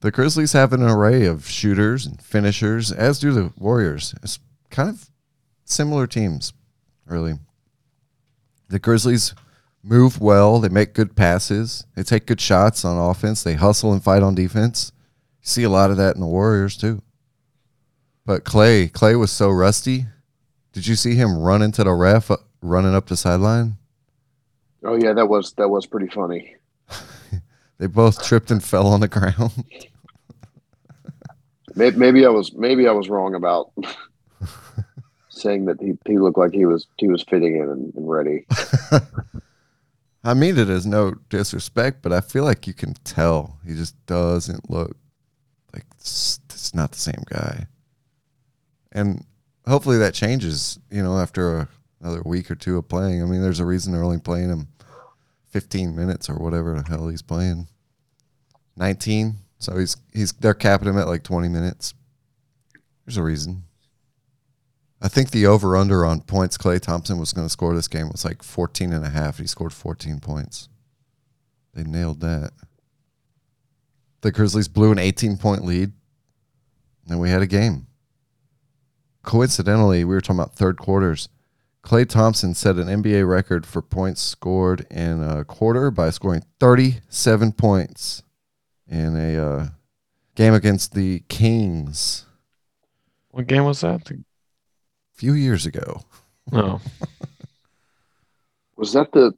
The Grizzlies have an array of shooters and finishers, as do the Warriors. It's kind of similar teams, really. The Grizzlies move well, they make good passes, they take good shots on offense, they hustle and fight on defense. You see a lot of that in the Warriors too. But Klay, Klay was so rusty. Did you see him run into the ref, uh, running up the sideline? Oh yeah, that was that was pretty funny. They both tripped and fell on the ground. Maybe, I was maybe I was wrong about saying that he, he looked like he was he was fitting in and, and ready. I mean it as no disrespect, but I feel like you can tell he just doesn't look like it's, it's not the same guy. And hopefully that changes, you know, after a, another week or two of playing. I mean, there's a reason they're only playing him 15 minutes or whatever the hell he's playing. 19. So he's he's they're capping him at like 20 minutes. There's a reason. I think the over under on points Klay Thompson was going to score this game was like 14 and a half. He scored 14 points. They nailed that. The Grizzlies blew an 18 point lead, and we had a game. Coincidentally, we were talking about third quarters. Klay Thompson set an NBA record for points scored in a quarter by scoring 37 points in a uh, game against the Kings What game was that? The- a few years ago. No, Was that the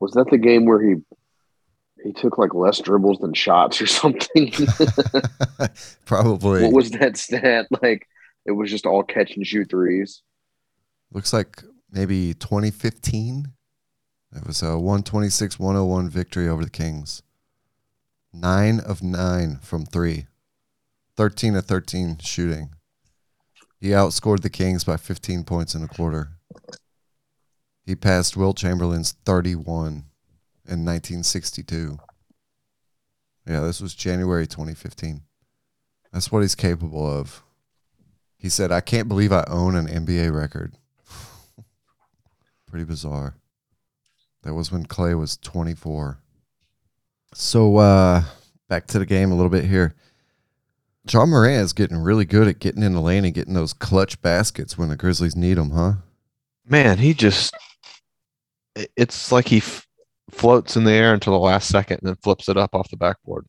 was that the game where he he took like less dribbles than shots or something? Probably. what was that stat? Like it was just all catch and shoot threes. Looks like maybe 2015. It was a 126 101 victory over the Kings. Nine of nine from three. 13 of 13 shooting. He outscored the Kings by 15 points in a quarter. He passed Wilt Chamberlain's 31 in 1962. Yeah, this was January 2015. That's what he's capable of. He said, I can't believe I own an NBA record. Pretty bizarre. That was when Klay was 24. So, uh, back to the game a little bit here. Ja Morant is getting really good at getting in the lane and getting those clutch baskets when the Grizzlies need them, huh? Man, he just it's like he f- floats in the air until the last second and then flips it up off the backboard.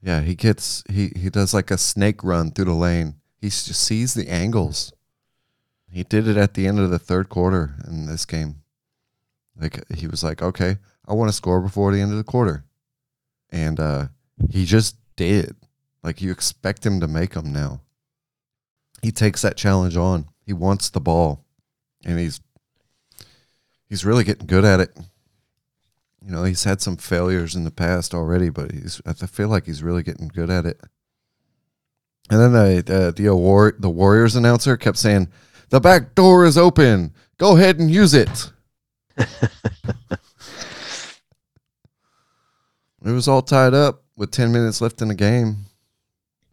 Yeah, he gets he he does like a snake run through the lane. He just sees the angles. He did it at the end of the third quarter in this game. Like he was like, "Okay, I want to score before the end of the quarter," and uh, he just did. Like you expect him to make them now. He takes that challenge on. He wants the ball, and he's he's really getting good at it. You know, he's had some failures in the past already, but he's I feel like he's really getting good at it. And then the the award the Warriors announcer kept saying, "The back door is open. Go ahead and use it." it was all tied up with 10 minutes left in the game.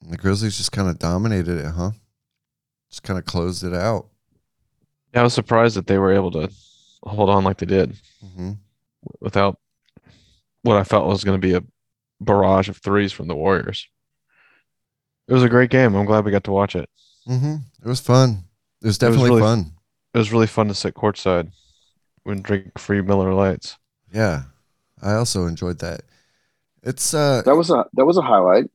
And the Grizzlies just kind of dominated it, huh? Just kind of closed it out. Yeah, I was surprised that they were able to hold on like they did hmm without what I felt was going to be a barrage of threes from the Warriors. It was a great game. I'm glad we got to watch it. hmm It was fun. It was definitely really- fun. It was really fun to sit courtside and drink free Miller Lites. Yeah, I also enjoyed that. It's uh, That was a that was a highlight.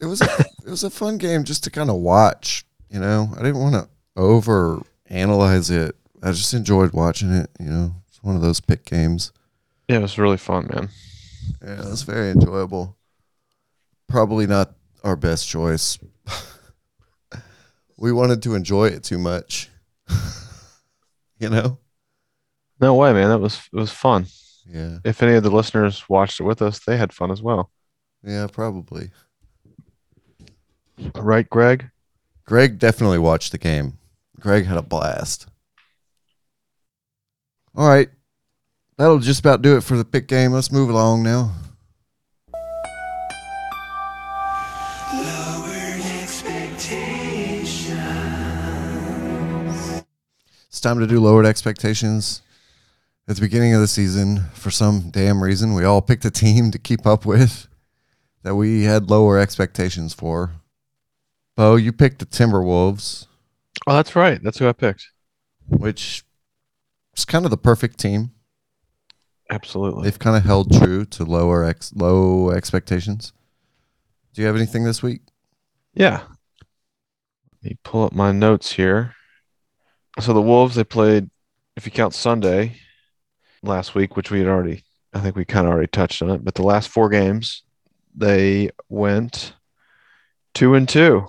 it was a, it was a fun game just to kind of watch. You know, I didn't want to over analyze it. I just enjoyed watching it. You know, it's one of those pick games. Yeah, it was really fun, man. Yeah, it was very enjoyable. Probably not our best choice. we wanted to enjoy it too much. you know? No way, man. That was it was fun. Yeah. If any of the listeners watched it with us, they had fun as well. Yeah, probably. Right, Greg? Greg definitely watched the game. Greg had a blast. All right. That'll just about do it for the pick game. Let's move along now. It's time to do lowered expectations. At the beginning of the season, for some damn reason, we all picked a team to keep up with that we had lower expectations for. Bo, you picked the Timberwolves, Oh, that's right. That's who I picked. which is kind of the perfect team. Absolutely. They've kind of held true to lower ex- low expectations. Do you have anything this week? Yeah. Let me pull up my notes here. So the Wolves, they played, if you count Sunday last week, which we had already, I think we kind of already touched on it, but the last four games, they went two and two.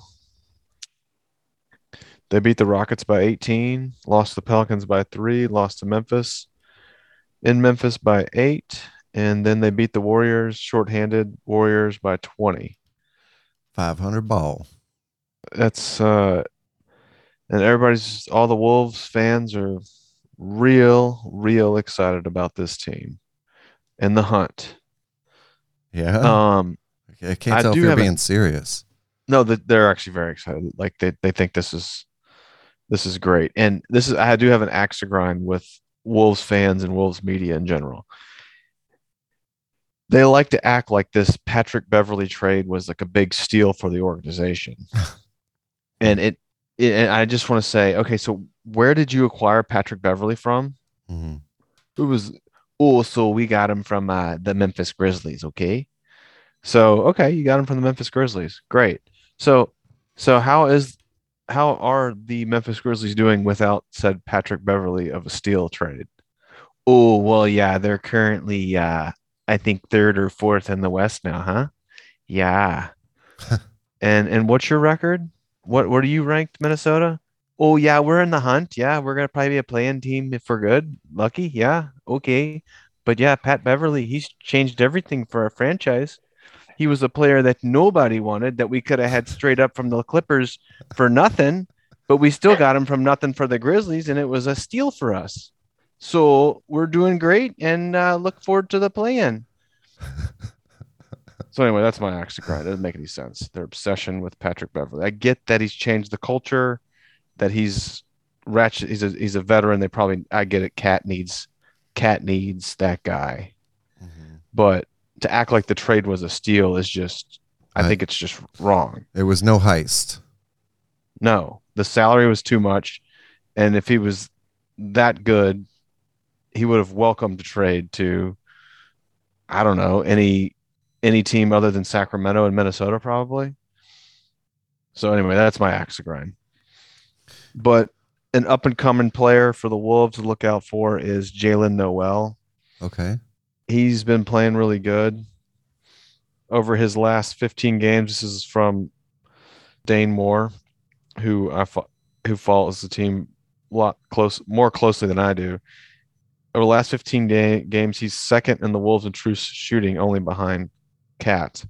They beat the Rockets by 18, lost the Pelicans by three, lost to Memphis in Memphis by eight, and then they beat the Warriors, shorthanded Warriors by 20 Five hundred ball. that's uh and everybody's all the wolves fans are real real excited about this team and the hunt. Yeah, um I can't I tell if you're have a- being serious. no they're actually very excited. Like they, they think this is this is great. And this is i do have an axe to grind with wolves fans and wolves media in general. They like to act like this patrick beverley trade was like a big steal for the organization. And it and i just want to say okay so where did you acquire patrick beverley from? Mhm. it was oh so we got him from uh, the memphis grizzlies okay? So okay you got him from the memphis grizzlies. Great. So so how is how are the memphis grizzlies doing without said patrick beverley of a steel trade? Oh well yeah they're currently uh i think third or fourth in the west now huh? Yeah. And and what's your record what what are you ranked minnesota Oh yeah, we're in the hunt. Yeah, we're gonna probably be a playing team if we're good. Lucky, yeah, okay. But yeah, Pat Beverley, he's changed everything for our franchise. He was a player that nobody wanted that we could have had straight up from the Clippers for nothing, but we still got him from nothing for the Grizzlies, and it was a steal for us. So we're doing great and uh, look forward to the play-in. so anyway, that's my axe to grind. It doesn't make any sense. Their obsession with Patrick Beverley. I get that he's changed the culture, that he's ratchet. He's a he's a veteran. They probably I get it. Cat needs Cat needs that guy, mm-hmm. but to act like the trade was a steal is just. I Right. think it's just wrong. It was no heist. No, the salary was too much, and if he was that good, he would have welcomed the trade to, I don't know, any any team other than Sacramento and Minnesota, probably. So anyway, that's my axe to grind. But an up and coming player for the Wolves to look out for is Jaylen Nowell. Okay. He's been playing really good over his last 15 games. This is from Dane Moore, who I fo- who follows the team a lot close more closely than I do. Over the last 15 ga- games, he's second in the Wolves in true shooting, only behind Cat,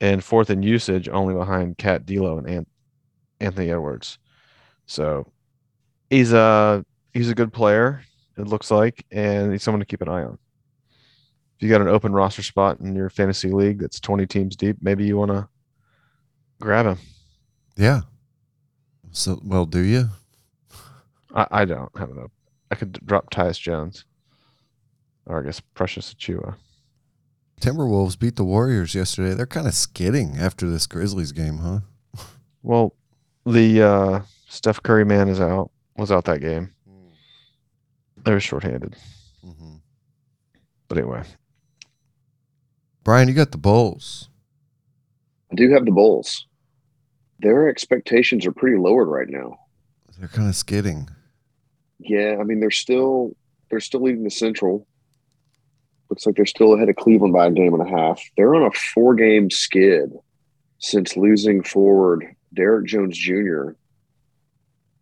and fourth in usage, only behind Cat D'Lo and Ant- Anthony Edwards. So he's a he's a good player. It looks like, and he's someone to keep an eye on. If you got an open roster spot in your fantasy league that's 20 teams deep, maybe you want to grab him. Yeah. So, well, do you? I, I don't have enough. I could drop Tyus Jones, or I guess Precious Achiuwa. Timberwolves beat the Warriors yesterday. They're kind of skidding after this Grizzlies game, huh? Well, the uh, Steph Curry man is out. Was out that game. They were shorthanded, hmm but anyway, Brian, you got the Bulls. I do have the Bulls. Their expectations are pretty lowered right now. They're kind of skidding. Yeah, I mean they're still they're still leading the Central. Looks like they're still ahead of Cleveland by a game and a half. They're on a four game skid since losing forward Derrick Jones Jr.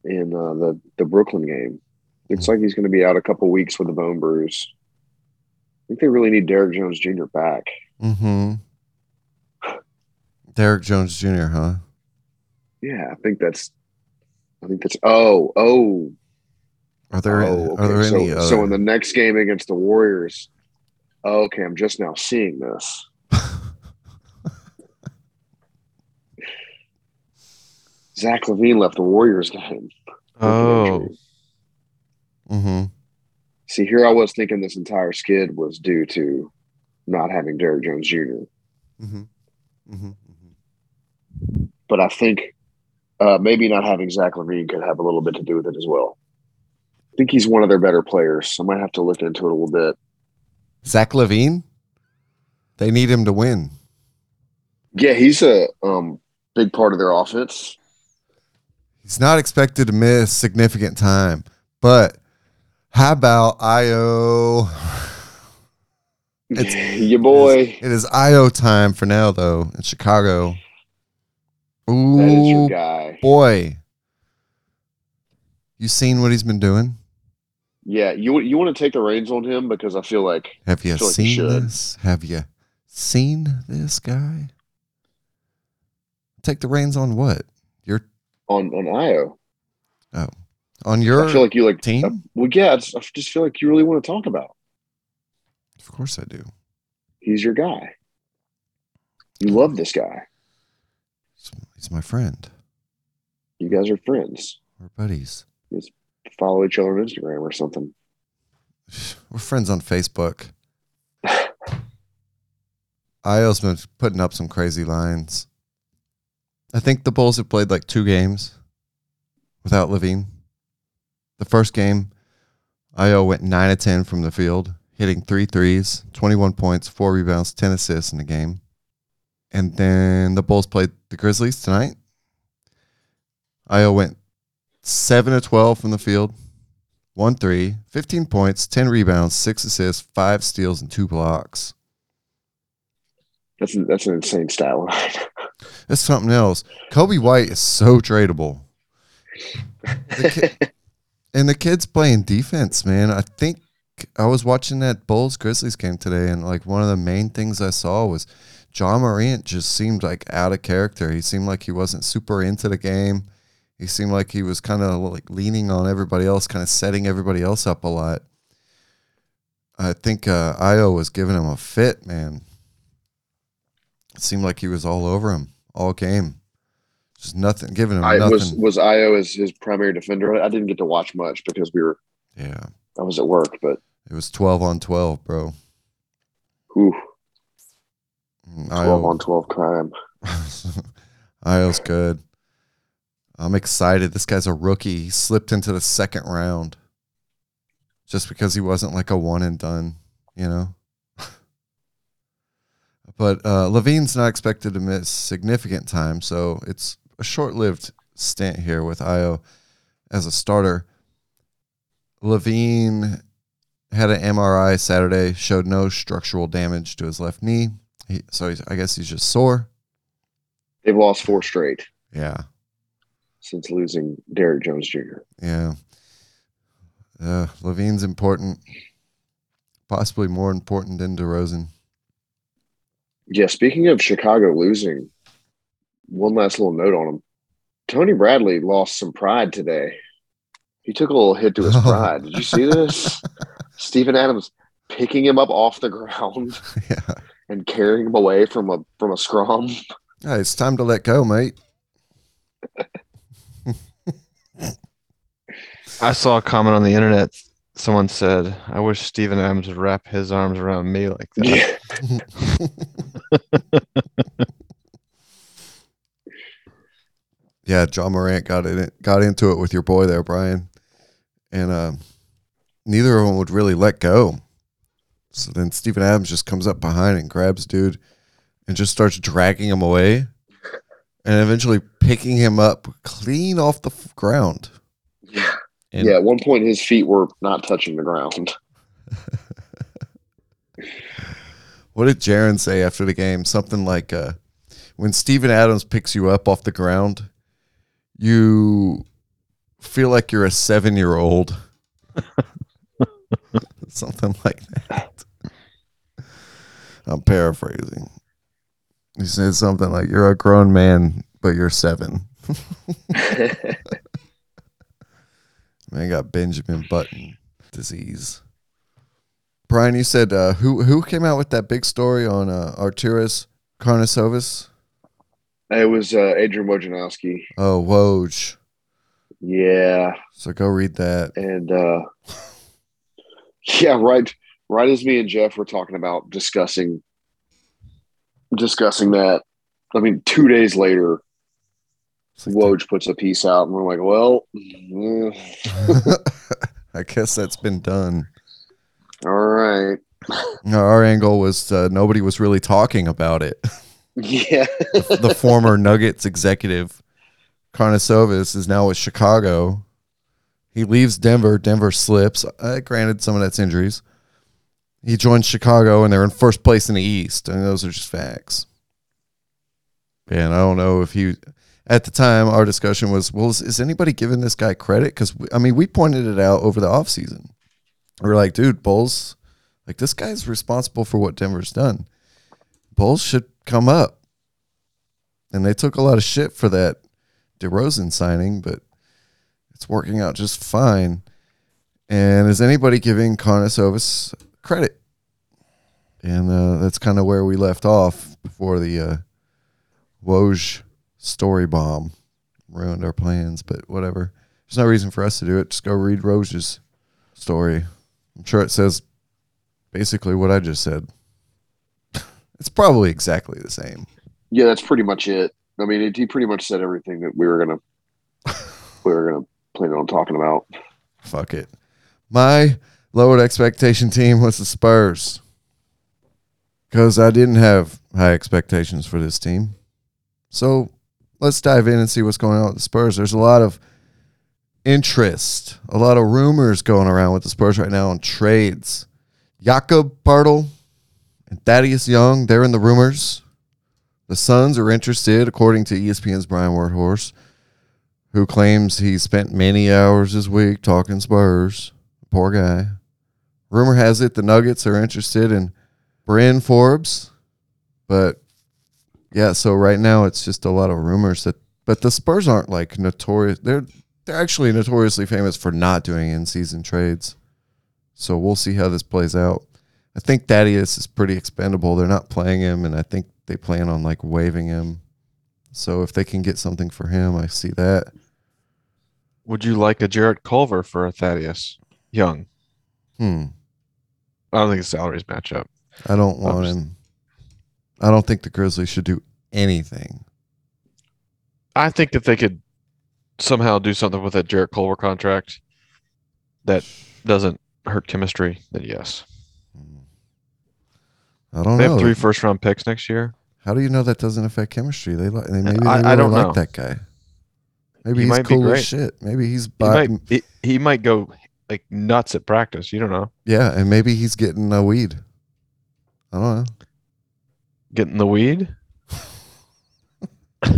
in uh, the the Brooklyn game. Looks like he's going to be out a couple weeks with a bone bruise. I think they really need Derrick Jones Jr. back. Mm-hmm. Derrick Jones Jr., huh? Yeah, I think that's. I think that's. Oh, oh, Are there oh. are there any so, so in the next game against the Warriors. Okay, I'm just now seeing this. Zach LaVine left the Warriors game. oh, mm-hmm. See, here I was thinking this entire skid was due to not having Derrick Jones Jr. Mm-hmm. Mm-hmm. But I think uh, maybe not having Zach LaVine could have a little bit to do with it as well. I think he's one of their better players. I might have to look into it a little bit. Zach LaVine. They need him to win. Yeah, he's a um, big part of their offense. He's not expected to miss significant time, but how about Ayo? It's- Your boy. It is Ayo time for now, though, in Chicago. That is your Ooh, guy. boy. You seen what he's been doing? Yeah, you you want to take the reins on him because I feel like Have you like seen this? Have you seen this guy? Take the reins on what? Your on on Ayo, Oh, on your I feel like you like. team? uh, well, yeah, I just feel like you really want to talk about. of course I do. He's your guy. You love this guy. He's, my friend. You guys are friends. We're buddies. Follow each other on Instagram or something. We're friends on Facebook. Ayo's been putting up some crazy lines. I think the Bulls have played like two games without LaVine. The first game, Ayo went 9 of 10 from the field, hitting three threes, 21 points, four rebounds, 10 assists in the game. And then the Bulls played the Grizzlies tonight. Ayo went 7 of 12 from the field, one three, 15 points, 10 rebounds, six assists, five steals, and two blocks. That's that's an insane stat line. That's something else. Coby White is so tradable. The and the kid's playing defense, man. I think I was watching that Bulls Grizzlies game today, and like one of the main things I saw was Ja Morant just seemed like out of character. He seemed like he wasn't super into the game. He seemed like he was kind of like leaning on everybody else, kind of setting everybody else up a lot. I think uh, Ayo was giving him a fit, man. It seemed like he was all over him all game. Just nothing, giving him I nothing. was was Ayo as his primary defender. I didn't get to watch much because we were yeah, I was at work, but it was twelve on twelve, bro. whew, Mm, twelve Ayo- on twelve crime. Ayo's good. I'm excited. This guy's a rookie. He slipped into the second round just because he wasn't like a one and done, you know? but uh, LaVine's not expected to miss significant time, so it's a short lived stint here with Ayo as a starter. Levine had an MRI Saturday, showed no structural damage to his left knee. He, so he's, I guess he's just sore. They've lost four straight Yeah. Since losing Derrick Jones Jr. Yeah. Uh, LaVine's important, possibly more important than DeRozan. Yeah, speaking of Chicago losing, one last little note on him. Tony Bradley lost some pride today. He took a little hit to his pride. Did you see this? Steven Adams picking him up off the ground yeah. and carrying him away from a from a scrum. Hey, it's time to let go, mate. I saw a comment on the internet. Someone said, "I wish Steven Adams would wrap his arms around me like that." Yeah, Ja Morant got in it, got into it with your boy there, Brian, and uh, neither of them would really let go. So then Steven Adams just comes up behind and grabs dude, and just starts dragging him away, and eventually picking him up clean off the f- ground. Yeah. And yeah, at one point his feet were not touching the ground. What did Jaron say after the game? Something like, uh, "When Steven Adams picks you up off the ground, you feel like you're a seven-year-old." Something like that. I'm paraphrasing. He said something like, "You're a grown man, but you're seven. Man got Benjamin Button disease. Brian, you said uh, who who came out with that big story on uh, Arturas Karnisovas? it was uh, Adrian Wojnarowski. Oh, Woj. Yeah. So go read that. And uh yeah, right right as me and Jeff were talking about discussing discussing that. I mean, two days later, like, Woj puts a piece out, and we're like, "Well, I guess that's been done. all right, Our angle was uh, nobody was really talking about it. yeah, the former Nuggets executive, Karnisovas, is now with Chicago. He leaves Denver. Denver slips. Uh, granted, some of that's injuries. He joins Chicago, and they're in first place in the East. And those are just facts. And I don't know if he, at the time, our discussion was, well, is, is anybody giving this guy credit? Because, I mean, we pointed it out over the offseason. We are like, dude, Bulls, like, this guy's responsible for what Denver's done. Bulls should come up. And they took a lot of shit for that DeRozan signing, but it's working out just fine. And is anybody giving Karnisovas credit? And uh, that's kind of where we left off before the uh, Woj story bomb ruined our plans, but whatever. There's no reason for us to do it. Just go read Rose's story. I'm sure it says basically what I just said. it's probably exactly the same. yeah." That's pretty much it. I mean, it, he pretty much said everything that we were gonna we were gonna plan on talking about. Fuck it. My lowered expectation team was the Spurs. Because I didn't have high expectations for this team. So let's dive in and see what's going on with the Spurs. There's a lot of interest, a lot of rumors going around with the Spurs right now on trades. Jakob Poeltl and Thaddeus Young, they're in the rumors. The Suns are interested, according to ESPN's Brian Windhorst, who claims he spent many hours this week talking Spurs. Poor guy. Rumor has it the Nuggets are interested in Bryn Forbes, but Yeah, so right now it's just a lot of rumors that but the Spurs aren't like notorious they're they're actually notoriously famous for not doing in season trades. So we'll see how this plays out. I think Thaddeus is pretty expendable. They're not playing him and I think they plan on like waiving him. So if they can get something for him, I see that. Would you like a Jarrett Culver for a Thaddeus Young? Hmm. I don't think the salaries match up. I don't want just- him. I don't think the Grizzlies should do anything. I think if they could somehow do something with that Jarrett Culver contract that doesn't hurt chemistry, then yes. Hmm. I don't They know. have three first round picks next year. How do you know that doesn't affect chemistry? They like they maybe they I- I don't like know. that guy. Maybe He he's might be cool as shit. Maybe he's He might he, he might go like nuts at practice. You don't know. yeah, and maybe he's getting a weed. I don't know. Getting the weed.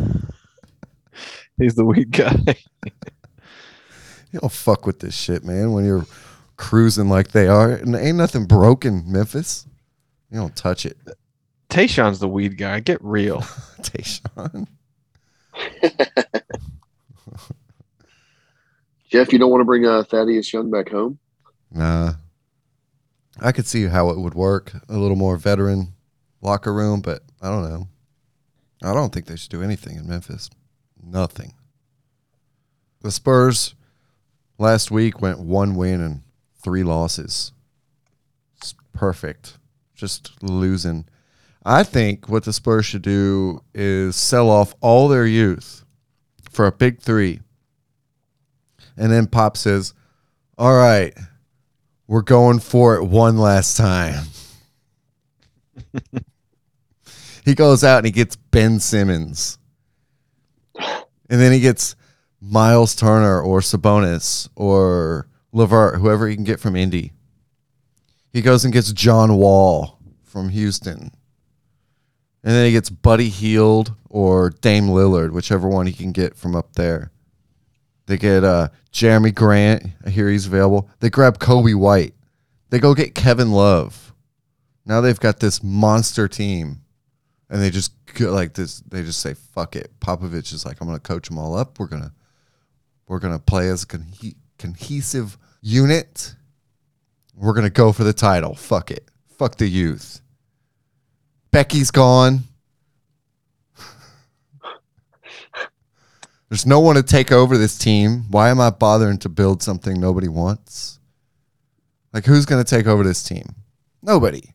He's the weed guy. You don't fuck with this shit, man. When you're cruising like they are, and ain't nothing broken, Memphis. You don't touch it, Tayshawn's the weed guy. Get real. Tayshawn. Jeff, you don't want to bring uh, Thaddeus Young back home? Nah, I could see how it would work. A little more veteran locker room, but I don't know. I don't think they should do anything in Memphis. Nothing. The Spurs last week went one win and three losses. It's perfect. Just losing. I think what the Spurs should do is sell off all their youth for a big three. And then Pop says, All right, we're going for it one last time. he goes out and he gets Ben Simmons. And then he gets Miles Turner or Sabonis or Levert, whoever he can get from Indy. He goes and gets John Wall from Houston. And then he gets Buddy Hield or Dame Lillard, whichever one he can get from up there. They get uh, Jerami Grant. I hear he's available. They grab Coby White. They go get Kevin Love. Now they've got this monster team, and they just go like this. They just say, "Fuck it." Popovich is like, "I'm to coach them all up. We're gonna, we're gonna play as a con- cohesive unit. We're gonna go for the title. Fuck it. Fuck the youth." Becky's gone. There's no one to take over this team. Why am I bothering to build something nobody wants? Like, who's going to take over this team? Nobody.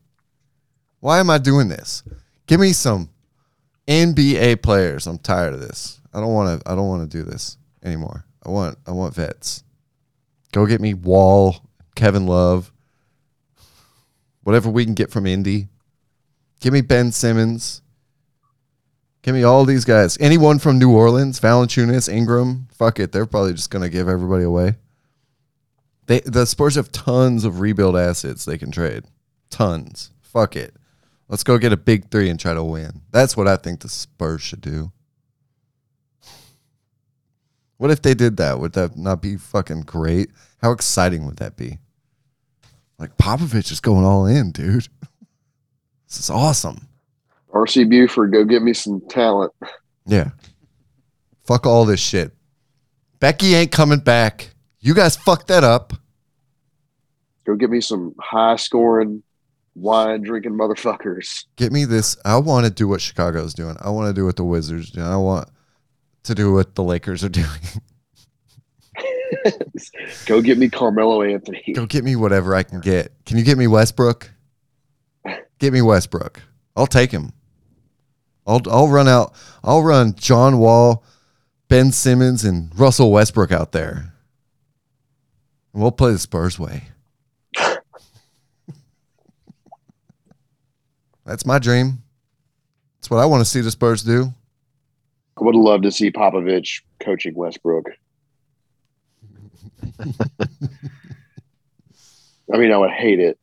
Why am I doing this? Give me some NBA players. I'm tired of this. I don't want to. I don't want to do this anymore. I want. I want vets. Go get me Wall, Kevin Love, whatever we can get from Indy. Give me Ben Simmons. Give me all these guys. Anyone from New Orleans, Valanciunas, Ingram. Fuck it. They're probably just to give everybody away. They the Spurs have tons of rebuild assets they can trade. Tons. Fuck it. Let's go get a big three and try to win. That's what I think the Spurs should do. What if they did that? Would that not be fucking great? How exciting would that be? Like Popovich is going all in, dude. This is awesome. RC Buford, go get me some talent. Yeah. Fuck all this shit. Becky ain't coming back. You guys fucked that up. Go get me some high scoring, wine drinking motherfuckers. Get me this. I want to do what Chicago's doing. I want to do what the Wizards do. I want to do what the Lakers are doing. Go get me Carmelo Anthony. Go get me whatever I can get. Can you get me Westbrook? Get me Westbrook. I'll take him. I'll I'll run out. I'll run John Wall, Ben Simmons, and Russell Westbrook out there. And we'll play the Spurs way. That's my dream. That's what I want to see the Spurs do. I would love to see Popovich coaching Westbrook. I mean, I would hate it,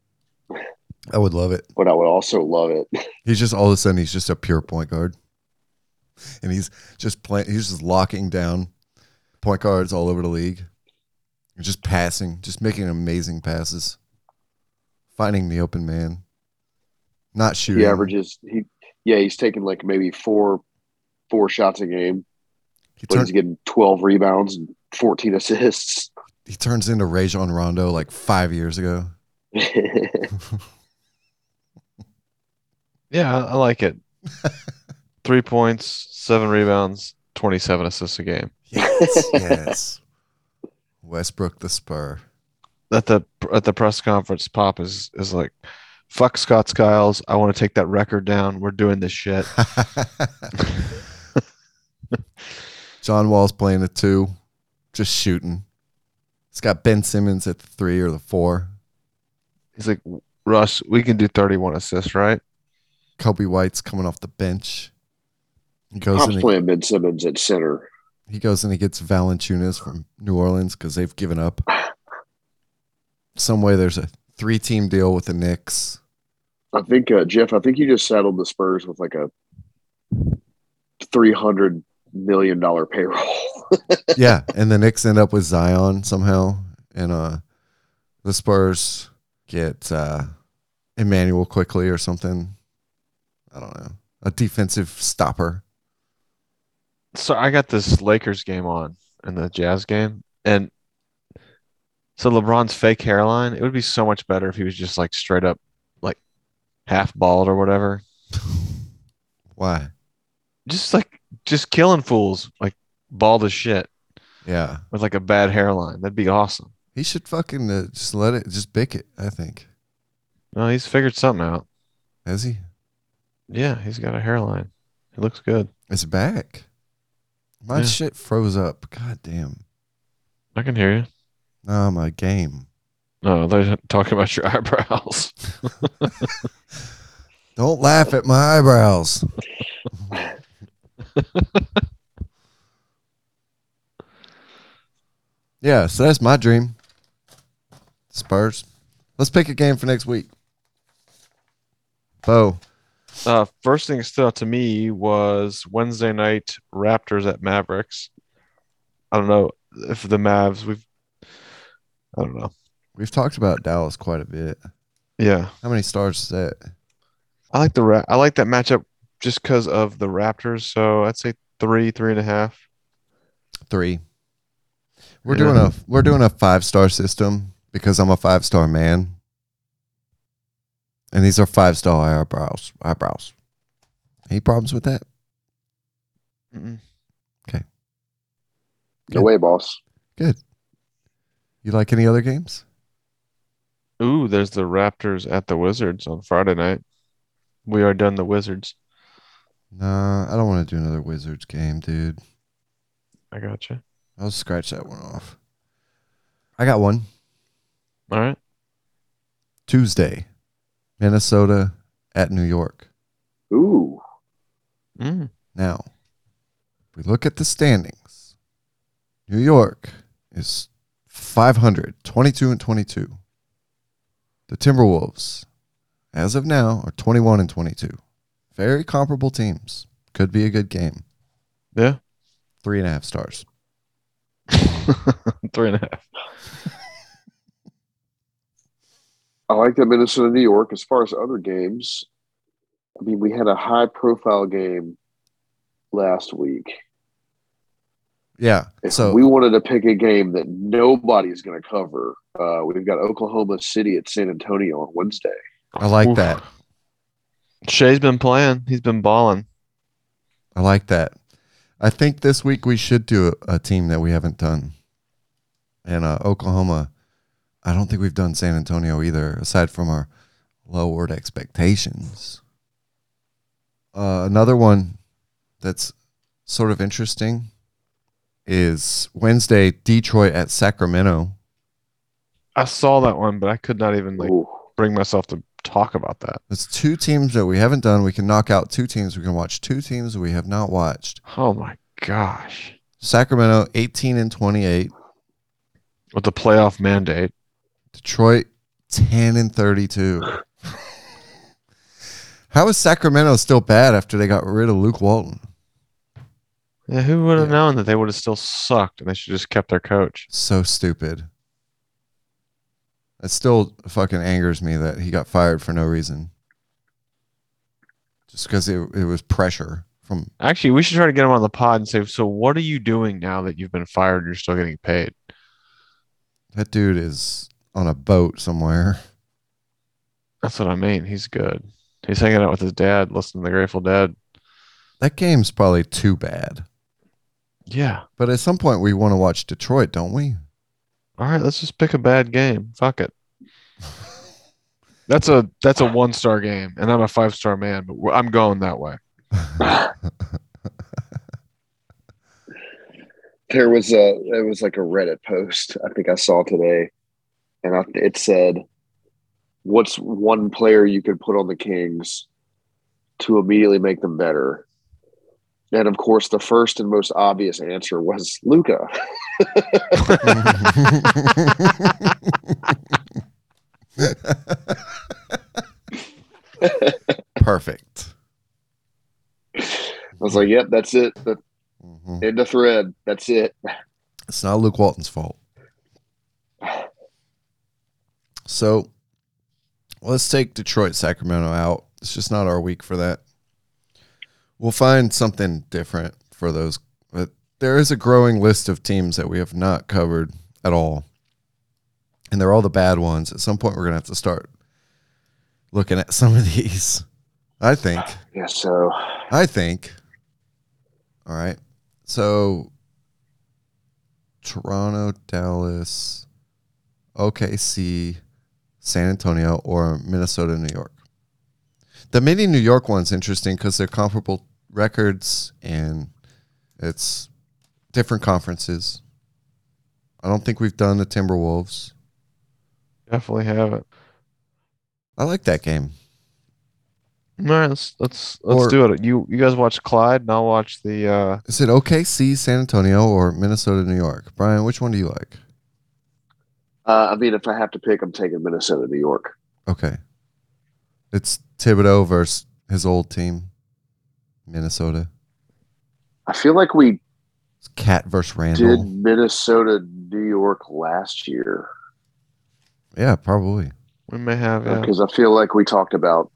I would love it. but I would also love it. He's just all of a sudden he's just a pure point guard, and he's just playing. He's just locking down point guards all over the league, just passing, just making amazing passes, finding the open man, not shooting. He averages he Yeah, he's taking like maybe four four shots a game, He, but he's getting twelve rebounds and fourteen assists. he turns into Rajon Rondo like five years ago. Yeah, I, I like it. Three points, seven rebounds, 27 assists a game. Yes, yes. Westbrook the Spur. At the at the press conference, Pop is is like, "Fuck Scott Skiles. I want to take that record down. We're doing this shit." John Wall's playing a two, just shooting. It's got Ben Simmons at the three or the four. He's like, "Russ, we can do 31 assists, right?" Coby White's coming off the bench. He goes I and was he, playing Ben Simmons at center. he goes and he gets Valanciunas from New Orleans because they've given up. Some way there's a three team deal with the Knicks. I think uh, Jeff. I think you just saddled the Spurs with like a three hundred million dollar payroll. yeah, and the Knicks end up with Zion somehow, and uh, the Spurs get uh, Immanuel Quickley or something. I don't know, a defensive stopper. So I got this Lakers game on and the Jazz game, and so LeBron's fake hairline. It would be so much better if he was just like straight up, like half bald or whatever. Why? Just like just killing fools, like bald as shit Yeah, with like a bad hairline. That'd be awesome. he should fucking uh, just let it, just bick it. I think No, he's figured something out. has he? Yeah, he's got a hairline. It looks good. It's back. My Yeah. shit froze up. God damn. I can hear you. Oh, my game. No, they're talking about your eyebrows. Don't laugh at my eyebrows. yeah, so that's my dream. Spurs. Let's pick a game for next week. Bo. Uh, first thing that stood out to me was Wednesday night Raptors at Mavericks. I don't know if the Mavs we've I don't know. We've talked about Dallas quite a bit. Yeah, How many stars is that? I like the Ra- I like that matchup just because of the Raptors. So I'd say three, three and a half. Three. We're Yeah. doing a we're doing a five star system because I'm a five star man. And these are five star eyebrows. Eyebrows. Any problems with that? Mm-mm. Okay. No way, boss. Good. You like any other games? Ooh, there's the Raptors at the Wizards on Friday night. We are done the Wizards. Nah, I don't want to do another Wizards game, dude. I gotcha. I'll scratch that one off. I got one. All right. Tuesday. Minnesota at New York. Ooh, Mm. Now, if we look at the standings, New York is 500, 22 and 22. The Timberwolves, as of now, are 21 and 22. Very comparable teams. Could be a good game. Yeah. Three and a half stars. Three and a half. I like that Minnesota, New York. As far as other games, I mean, we had a high profile game last week. Yeah. If So we wanted to pick a game that nobody's going to cover, uh, we've got Oklahoma City at San Antonio on Wednesday. I like Oof. that. Shay's been playing. He's been balling. I like that. I think this week we should do a, a team that we haven't done. And uh, Oklahoma, I don't think we've done San Antonio either, aside from our lowered expectations. Uh, another one that's sort of interesting is Wednesday, Detroit at Sacramento. I saw that one, but I could not even like Ooh. bring myself to talk about that. It's two teams that we haven't done. We can knock out two teams. We can watch two teams that we have not watched. Oh my gosh. Sacramento, 18 and 28. With the playoff mandate. Detroit 10 and 32. How is Sacramento still bad after they got rid of Luke Walton? Yeah, who would have Yeah. known that they would have still sucked and they should just kept their coach? So stupid. It still fucking angers me that he got fired for no reason. just because it, it was pressure from. Actually, we should try to get him on the pod and say, "So, what are you doing now that you've been fired? and You're still getting paid." That dude is on a boat somewhere. That's what I mean. He's good. He's hanging out with his dad, listening to the Grateful Dead. That game's probably too bad. Yeah. But at some point, we want to watch Detroit, don't we? All right, let's just pick a bad game. Fuck it. That's a that's a one star game, and I'm a five star man, but I'm going that way. there was a it was like a Reddit post I think I saw today, and I, it said, "What's one player you could put on the Kings to immediately make them better?" And of course, the first and most obvious answer was Luka. Perfect. I was like, "Yep, that's it. In the Mhm. end of thread. That's it." It's not Luke Walton's fault. So let's take Detroit, Sacramento out. It's just not our week for that. We'll find something different for those. But there is a growing list of teams that we have not covered at all. And they're all the bad ones. At some point, we're going to have to start looking at some of these. I think. Yeah. So I think. All right. So Toronto, Dallas, OKC, San Antonio, or Minnesota, New York. The mini New York one's interesting because they're comparable records and it's different conferences. I don't think we've done the Timberwolves. Definitely haven't. I like that game. All right, let's let's let's Or- do it. You you guys watch Clyde, and I'll watch the. uh Is it OKC, San Antonio, or Minnesota, New York? Brian, which one do you like? uh, I mean, if I have to pick, I'm taking Minnesota, New York. Okay. It's Thibodeau versus his old team, Minnesota. I feel like we It's Cat versus Randle. did Minnesota, New York last year Yeah, probably We may have. Yeah. because I feel like we talked about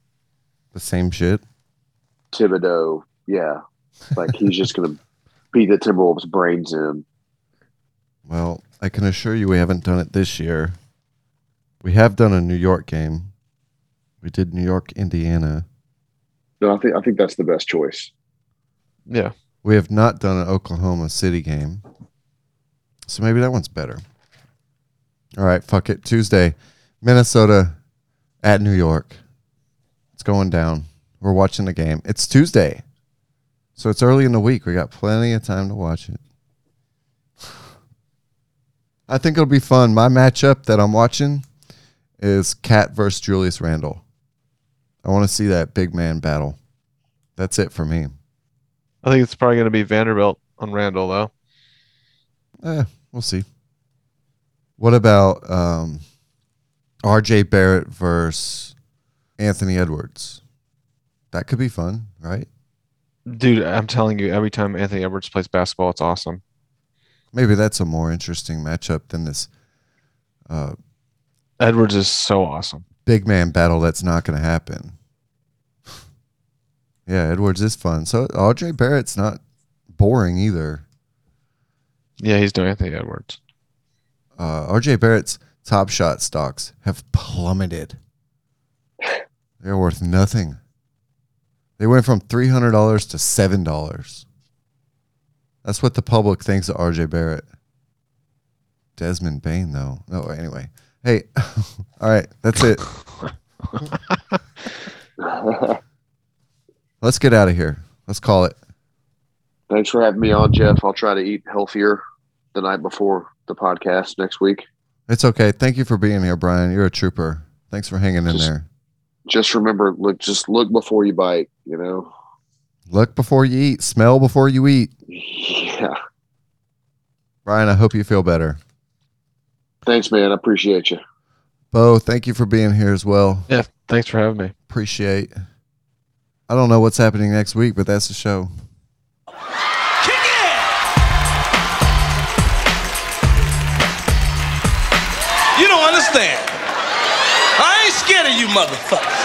the same shit. Thibodeau. Yeah, like he's just going to beat the Timberwolves' brains in. Well, I can assure you we haven't done it this year. We have done a New York game. We did New York, Indiana. No, I think I think that's the best choice. Yeah. We have not done an Oklahoma City game. So maybe that one's better. All right, fuck it. Tuesday, Minnesota at New York. It's going down. We're watching the game. It's Tuesday. So it's early in the week. We got plenty of time to watch it. I think it'll be fun. My matchup that I'm watching is Cat versus Julius Randle. I want to see that big man battle. That's it for me. I think it's probably going to be Vanderbilt on Randle though. Eh, we'll see. What about um, R.J. Barrett versus Anthony Edwards? That could be fun, right? Dude, I'm telling you, every time Anthony Edwards plays basketball, it's awesome. Maybe that's a more interesting matchup than this uh, Edwards is so awesome. Big man battle that's not going to happen. yeah, Edwards is fun. So R.J. Barrett's not boring either. Yeah, he's doing Anthony Edwards. uh, RJ Barrett's top shot stocks have plummeted. They're worth nothing. They went from three hundred dollars to seven dollars. That's what the public thinks of RJ Barrett. Desmond Bane, though. No, anyway. Hey, all right, that's it. Let's get out of here. Let's call it. Thanks for having me on, Jeff. I'll try to eat healthier the night before the podcast next week. It's okay. Thank you for being here, Brian. You're a trooper. Thanks for hanging in there. Just remember, look, just look before you bite. You know. Look before you eat. Smell before you eat. Yeah. Brian, I hope you feel better. Thanks, man. I appreciate you. Bo, thank you for being here as well. Yeah, thanks for having me. Appreciate. I don't know what's happening next week, but that's the show. Kick it! You don't understand. I ain't scared of you motherfuckers.